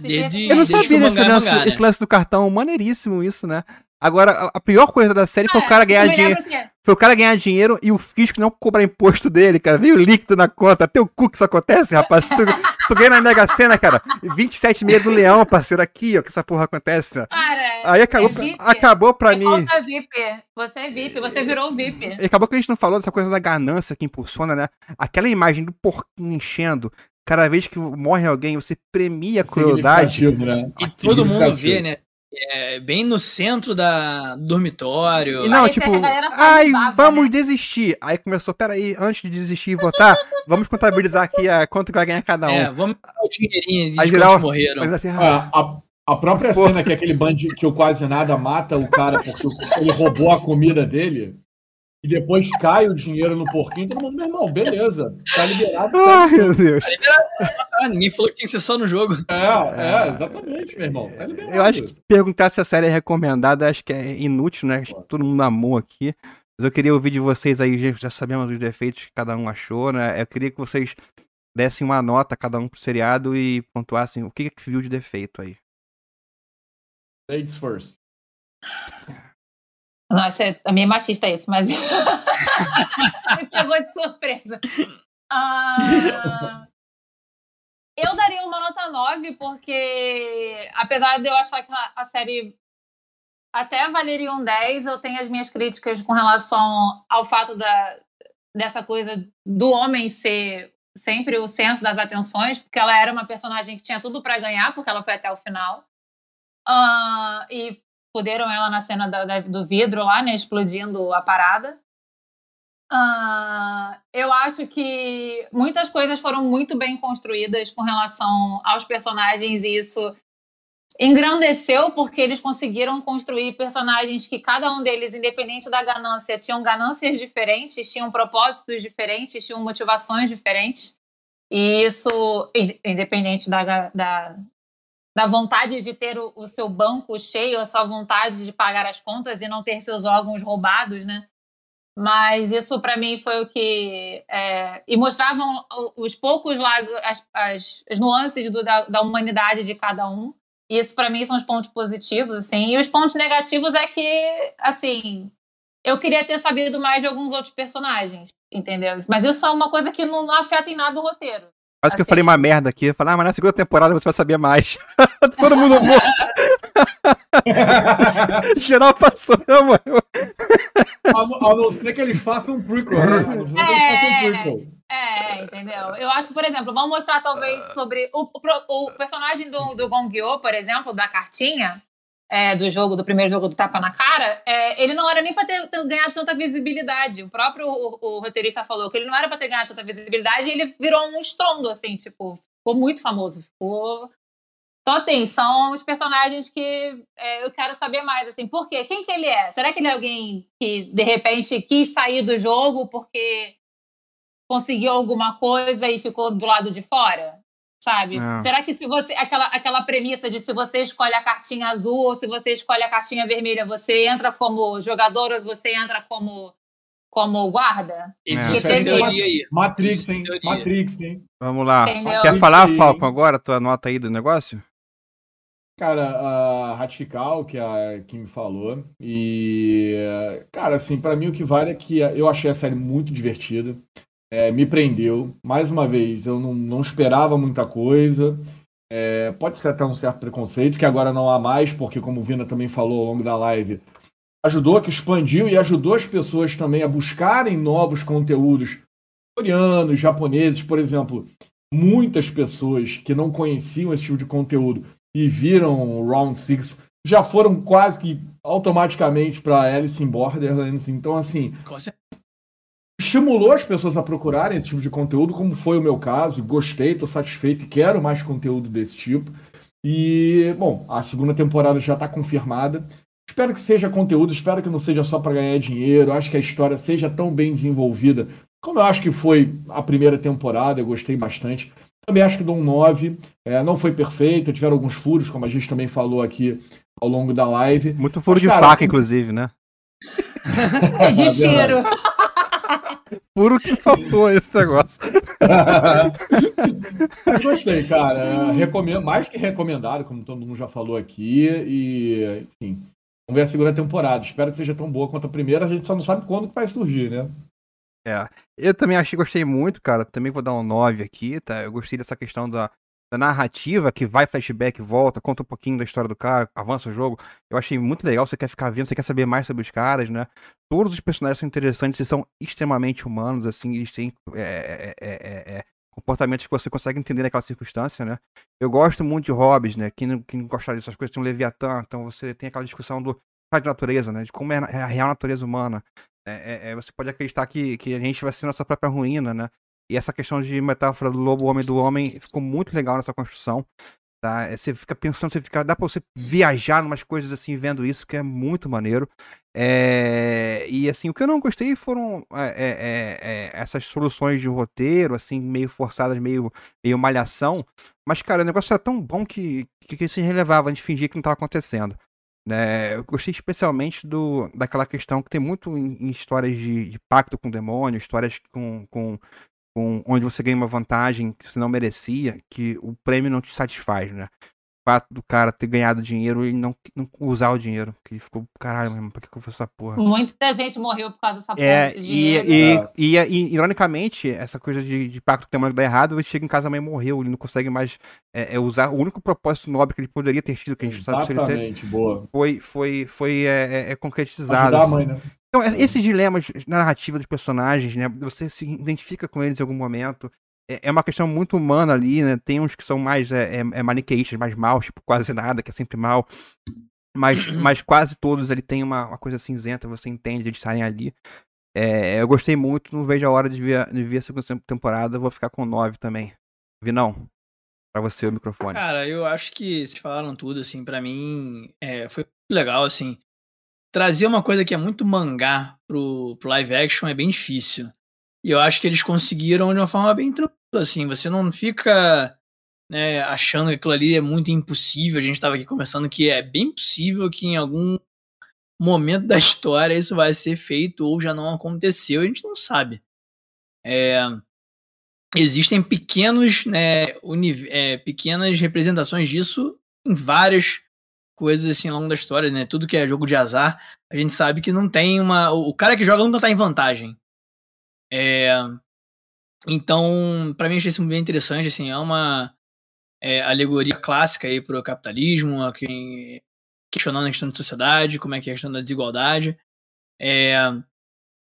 desde-. Eu não sabia desse lance, mangá, né? esse lance do cartão, maneiríssimo isso, né? Agora, a, pior coisa da série foi o Ah, cara ganhar dinheiro. que- Foi o cara ganhar dinheiro e o fisco não cobrar imposto dele, cara. Veio líquido na conta. Teu cu que isso acontece, rapaz. Se tu, se tu ganha na Mega Sena, cara, 27,5 do leão, parceiro, aqui, ó, que essa porra acontece. ó. Cara, Aí acabou, é VIP. acabou pra é mim. VIP. Você é VIP, você virou VIP. E acabou que a gente não falou dessa coisa da ganância que impulsiona, né? Aquela imagem do porquinho enchendo. Cada vez que morre alguém, você premia a crueldade. Né? E todo mundo vê, né? É, bem no centro da, do dormitório. E não, Parece tipo, ai, vamos né? desistir. Aí começou, peraí, antes de desistir e votar, vamos contabilizar aqui a quanto que vai ganhar cada um. É, vamos o dinheirinho de Aí geral- morreram. Mas assim, ah, Ah, a, a própria Porra. cena que aquele bandido que o quase nada mata o cara porque ele roubou a comida dele e depois cai o dinheiro no porquinho, todo mundo, meu irmão, beleza, tá liberado. Tá ai, meu Deus. Ah, ninguém falou que tinha que ser só no jogo. É, é, exatamente, meu irmão. Tá liberado. Eu acho que perguntar se a série é recomendada, acho que é inútil, né? Acho que todo mundo amou aqui. Mas eu queria ouvir de vocês aí, gente, já sabemos os defeitos que cada um achou, né? Eu queria que vocês dessem uma nota cada um pro seriado e pontuassem o que que viu de defeito aí. Ladies first. Nossa, é, minha é machista isso, mas. Me pegou de surpresa. Ah, Eu daria uma nota 9, porque apesar de eu achar que a, série até valeria um 10, eu tenho as minhas críticas com relação ao fato da, dessa coisa do homem ser sempre o centro das atenções, porque ela era uma personagem que tinha tudo pra ganhar, porque ela foi até o final. Ah, e fuderam ela na cena da- da- do vidro lá, né? Explodindo a parada. Ah, eu acho que muitas coisas foram muito bem construídas com relação aos personagens e isso engrandeceu porque eles conseguiram construir personagens que cada um deles, independente da ganância, tinham ganâncias diferentes, tinham propósitos diferentes, tinham motivações diferentes. E isso, in- independente da, da, da vontade de ter o, o seu banco cheio, a sua vontade de pagar as contas e não ter seus órgãos roubados, né? Mas isso para mim foi o que é, e mostravam os poucos lados, as, as, as nuances do- da, da humanidade de cada um. E isso para mim são os pontos positivos, assim. E os pontos negativos é que, assim, eu queria ter sabido mais de alguns outros personagens, entendeu? Mas isso é uma coisa que não, não afeta em nada o roteiro. Quase que eu Assim. falei uma merda aqui. Eu falei, ah, mas na segunda temporada você vai saber mais. Todo mundo morto. Geral passou, né, mano? a, não- a não ser que eles façam um prequel, né? Eles façam um prequel. É, entendeu? Eu acho que, por exemplo, vamos mostrar talvez sobre o, o, o personagem do, do Gongyo, por exemplo, da cartinha, é, do jogo, do primeiro jogo do Tapa na Cara, é, ele não era nem pra ter, ter ganhado tanta visibilidade. O próprio o, o roteirista falou que ele não era pra ter ganhado tanta visibilidade e ele virou um estrondo, assim, tipo, ficou muito famoso. Ficou. Então, assim, são os personagens que é, eu quero saber mais, assim, por quê? Quem que ele é? Será que ele é alguém que, de repente, quis sair do jogo porque conseguiu alguma coisa e ficou do lado de fora? Sabe? É. Será que se você. Aquela, aquela premissa de se você escolhe a cartinha azul ou se você escolhe a cartinha vermelha, você entra como jogador ou você entra como, como guarda? Existe É. teoria aí. Matrix, hein? Teoria. Matrix, hein? Vamos lá. Entendeu? Quer falar. Falcon, agora? Tua nota aí do negócio? Cara, a ratificar o que a Kim falou. E, cara, assim, para mim o que vale é que eu achei a série muito divertida. É, me prendeu. Mais uma vez, eu não, não esperava muita coisa. É, pode ser até um certo preconceito, que agora não há mais, porque, como o Vina também falou ao longo da live, ajudou, que expandiu e ajudou as pessoas também a buscarem novos conteúdos coreanos, japoneses, por exemplo. Muitas pessoas que não conheciam esse tipo de conteúdo e viram o Round Six já foram quase que automaticamente para Alice in Borderlands. Então, assim, estimulou as pessoas a procurarem esse tipo de conteúdo, como foi o meu caso. Gostei, estou satisfeito e quero mais conteúdo desse tipo. E, bom, a segunda temporada já está confirmada. Espero que seja conteúdo, espero que não seja só para ganhar dinheiro. Acho que a história seja tão bem desenvolvida como eu acho que foi a primeira temporada. Eu gostei bastante. Também acho que dou um 9. É, não foi perfeito, tiveram alguns furos, como a gente também falou aqui ao longo da live. Muito furo Mas, de cara, faca, inclusive, né? de tiro. Furo que faltou esse negócio. Gostei, cara. Recomendo, mais que recomendado, como todo mundo já falou aqui. E, enfim, vamos ver a segunda temporada. Espero que seja tão boa quanto a primeira. A gente só não sabe quando que vai surgir, né? É. Eu também achei, gostei muito, cara. Também vou dar um 9 aqui, tá? Eu gostei dessa questão da, da narrativa, que vai flashback, volta, conta um pouquinho da história do cara, avança o jogo. Eu achei muito legal, você quer ficar vendo, você quer saber mais sobre os caras, né? Todos os personagens são interessantes e são extremamente humanos, assim, eles têm é, é, é, comportamentos que você consegue entender naquela circunstância, né? Eu gosto muito de hobbies, né? Quem não, quem não gosta dessas coisas tem um Leviatã, então você tem aquela discussão do de natureza, né? De como é a real natureza humana. É, é, é, você pode acreditar que, que a gente vai ser nossa própria ruína, né? E essa questão de metáfora do lobo, homem do homem, ficou muito legal nessa construção. Tá? É, você fica pensando, você fica, dá pra você viajar em umas coisas assim, vendo isso, que é muito maneiro. É, e assim, o que eu não gostei foram é, é, essas soluções de roteiro, assim, meio forçadas, meio, meio malhação. Mas, cara, o negócio era tão bom que, que, que se relevava, a gente fingia que não estava acontecendo. Né? Eu gostei especialmente do, daquela questão que tem muito em, em histórias de, de, pacto com demônio, histórias com, com, com, onde você ganha uma vantagem que você não merecia, que o prêmio não te satisfaz, né? fato do cara ter ganhado dinheiro e não, não usar o dinheiro. Que ele ficou, caralho, mesmo, por que, eu fiz essa porra? Muita gente morreu por causa dessa é, porra de dinheiro. E, e, e, e, ironicamente, essa coisa de, de pacto que tem uma que dá errado, ele chega em casa, a mãe morreu, ele não consegue mais é, é, usar o único propósito nobre que ele poderia ter tido, que a gente Exatamente, sabe se ele ter, boa. foi, foi, foi é, é, é concretizado. Assim. Mãe, né? Então, esses dilemas na narrativa dos personagens, né? Você se identifica com eles em algum momento. É, é uma questão muito humana ali, né? Tem uns que são mais é, é, é maniqueístas, mais maus, tipo quase nada, que é sempre mal. Mas, uhum. mas quase todos ele tem uma, uma coisa cinzenta, você entende de estarem ali. É, eu gostei muito, não vejo a hora de ver, de ver a segunda temporada, vou ficar com 9 também. Vi não? Pra você o microfone. Cara, eu acho que vocês falaram tudo, assim, para mim é, foi legal, assim. Trazer uma coisa que é muito mangá pro, pro live action é bem difícil. E eu acho que eles conseguiram de uma forma bem tranquila, assim. Você não fica né, achando que aquilo ali é muito impossível. A gente estava aqui conversando que é bem possível que em algum momento da história isso vai ser feito ou já não aconteceu. A gente não sabe. É, existem pequenos, né, é, pequenas representações disso em várias coisas assim ao longo da história, né? Tudo que é jogo de azar, a gente sabe que não tem uma. O cara que joga nunca tá em vantagem. É, então, para mim, achei isso bem interessante. Assim, é uma é, alegoria clássica aí para o capitalismo, quem, questionando a questão da sociedade, como é que é a questão da desigualdade. É,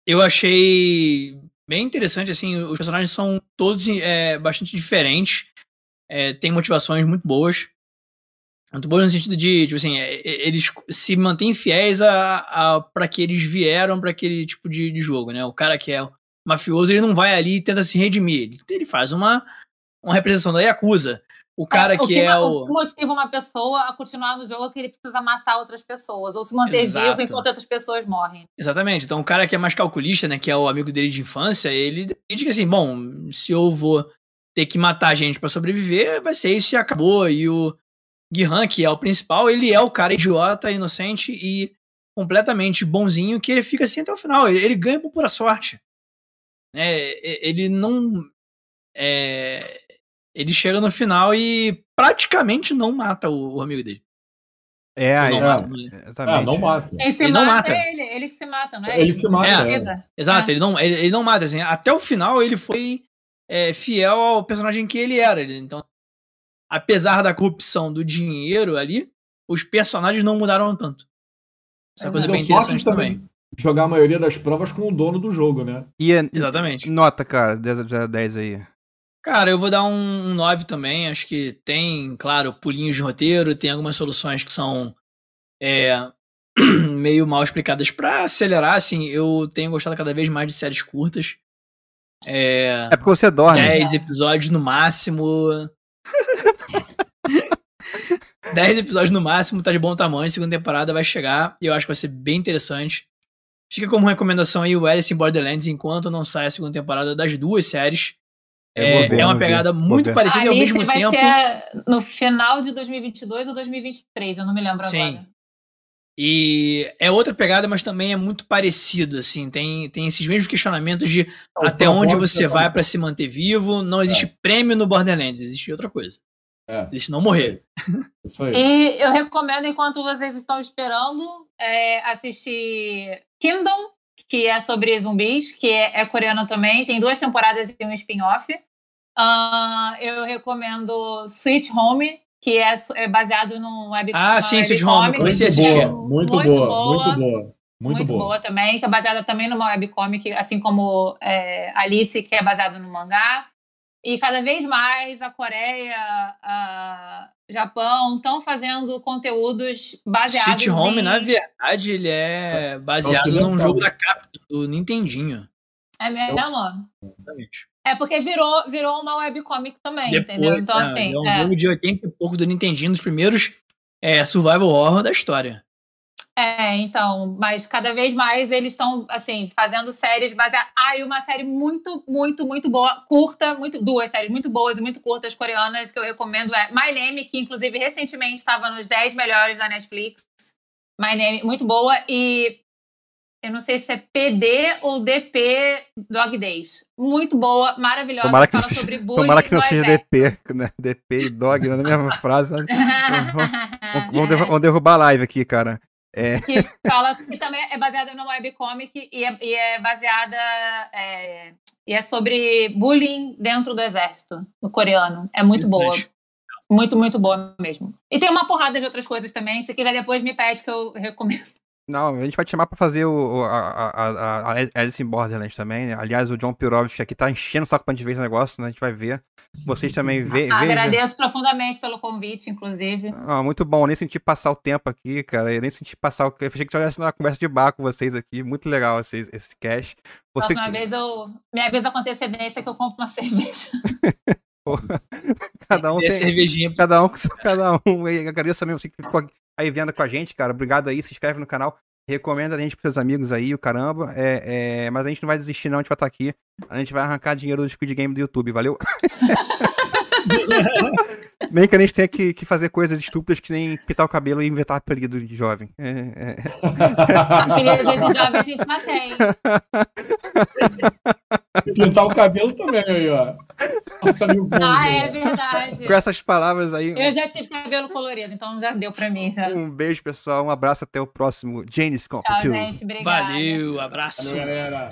eu achei bem interessante, assim, os personagens são todos é, bastante diferentes, é, têm motivações muito boas, muito boas no sentido de, tipo assim, é, é, eles se mantêm fiéis a, a para que eles vieram para aquele tipo de, de, jogo, né? O cara que é mafioso, ele não vai ali e tenta se redimir. Ele faz uma, uma representação da Yakuza. O cara é, o que, que, é o... o que motiva uma pessoa a continuar no jogo é que ele precisa matar outras pessoas ou se manter Exato. vivo enquanto outras pessoas morrem. Exatamente. Então o cara que é mais calculista, né, que é o amigo dele de infância, ele diz que assim, bom, se eu vou ter que matar gente para sobreviver, vai ser isso e acabou. E o Gihan, que é o principal, ele é o cara idiota, inocente e completamente bonzinho que ele fica assim até o final. Ele, ele ganha por pura sorte. Né? Ele não. É, ele chega no final e praticamente não mata o, o amigo dele. É, aí, não é. mata. É, não mata. Quem se Ele não mata, mata. é ele. Ele que se mata, não é? Ele se mata, É. suicida. Exato, É. ele, não, ele, ele não mata, assim. Até o final ele foi é, fiel ao personagem que ele era. ele- Então, apesar da corrupção do dinheiro ali, os personagens não mudaram tanto. Essa é uma coisa bem interessante também. Jogar a maioria das provas com o dono do jogo, né? E a- Exatamente. nota, cara, 10 a 0 a 10 aí. Cara, eu vou dar um, um 9 também. Acho que tem, claro, pulinhos de roteiro, tem algumas soluções que são é, meio mal explicadas pra acelerar. Assim, eu tenho gostado cada vez mais de séries curtas. É, É porque você dorme. 10 episódios no máximo. 10 episódios no máximo, tá de bom tamanho. Segunda temporada vai chegar e eu acho que vai ser bem interessante. Fica como recomendação aí o Alice in Borderlands enquanto não sai a segunda temporada das duas séries. É, vou ver, é uma pegada vou muito ver. parecida e ao Alice mesmo vai tempo. ser no final de 2022 ou 2023, eu não me lembro Sim. agora. E é outra pegada, mas também é muito parecido, assim. Tem, tem esses mesmos questionamentos de até onde propósito você é vai pra se manter vivo. Não existe prêmio no Borderlands, existe outra coisa. É. Existe não morrer. Isso aí. E eu recomendo, enquanto vocês estão esperando, é, assistir Kingdom, que é sobre zumbis, que é, é coreano também. Tem duas temporadas e um spin-off. Ah, eu recomendo Sweet Home, que é, é baseado num web Ah, sim, Sweet webcomic. Home, comecei a Muito assistir. boa, muito, Muito boa, boa. muito boa. Muito, Muito, boa. boa. também, que é baseada também numa webcomic, assim como é, Alice, que é baseado no mangá. E cada vez mais a Coreia, a Japão estão fazendo conteúdos baseados Sweet Home, em... na verdade, ele é baseado ocidental. num jogo da Capcom, do Nintendinho. É mesmo? Exatamente. É porque virou, virou uma webcomic também, Depois, entendeu? Então, é, assim, é um é. jogo de 80 e pouco do Nintendinho, dos primeiros é, survival horror da história. É, então, mas cada vez mais eles estão, assim, fazendo séries baseadas. Ah, e uma série muito, muito, muito boa, curta, muito, duas séries muito boas e muito curtas coreanas que eu recomendo é My Name, que inclusive recentemente estava nos 10 melhores da Netflix. My Name, muito boa. E eu não sei se é PD ou DP Dog Days. Muito boa, maravilhosa. Tomara que, não seja, sobre bullying tomara que não seja. DP, né? DP e dog na mesma frase. né? Vamos derrubar a live aqui, cara. É, que fala que também é baseada numa webcomic e é, e é baseada é, e é sobre bullying dentro do exército no coreano. É muito boa, muito muito boa mesmo. E tem uma porrada de outras coisas também. Se quiser depois me pede que eu recomendo. Não, a gente vai te chamar pra fazer o, a, a, a, Alice in Borderlands também. né? Aliás, o John Pirovski aqui tá enchendo o saco pra gente ver esse negócio, né? A gente vai ver. Vocês também vê, vejam. Agradeço profundamente pelo convite, inclusive. Ah, muito bom, eu nem senti passar o tempo aqui, cara. Eu nem senti passar o. Eu achei que tivesse uma conversa de bar com vocês aqui. Muito legal esse, esse cast. Você Próxima vez eu me avisa com antecedência que eu compro uma cerveja. cada um tem. cervejinha Cada um cada um. E agradeço também você que ficou aí vendo com a gente, cara. Obrigado aí, se inscreve no canal. Recomenda a gente pros seus amigos aí, o caramba. É, é, mas a gente não vai desistir, não. A gente vai estar aqui. A gente vai arrancar dinheiro do Squid Game do YouTube, valeu? nem que a gente tenha que, que fazer coisas estúpidas que nem pintar o cabelo e inventar apelido de jovem. É, é. Apelido desses jovens a gente já tem. Pintar o cabelo também aí, ó. Nossa, bom, Ah, é verdade. Com essas palavras aí, Eu já tive cabelo colorido, então já deu pra mim. Já. um beijo, pessoal. Um abraço até o próximo Janis Tchau, Competition. gente. Obrigada. Valeu, abraço. Valeu, galera.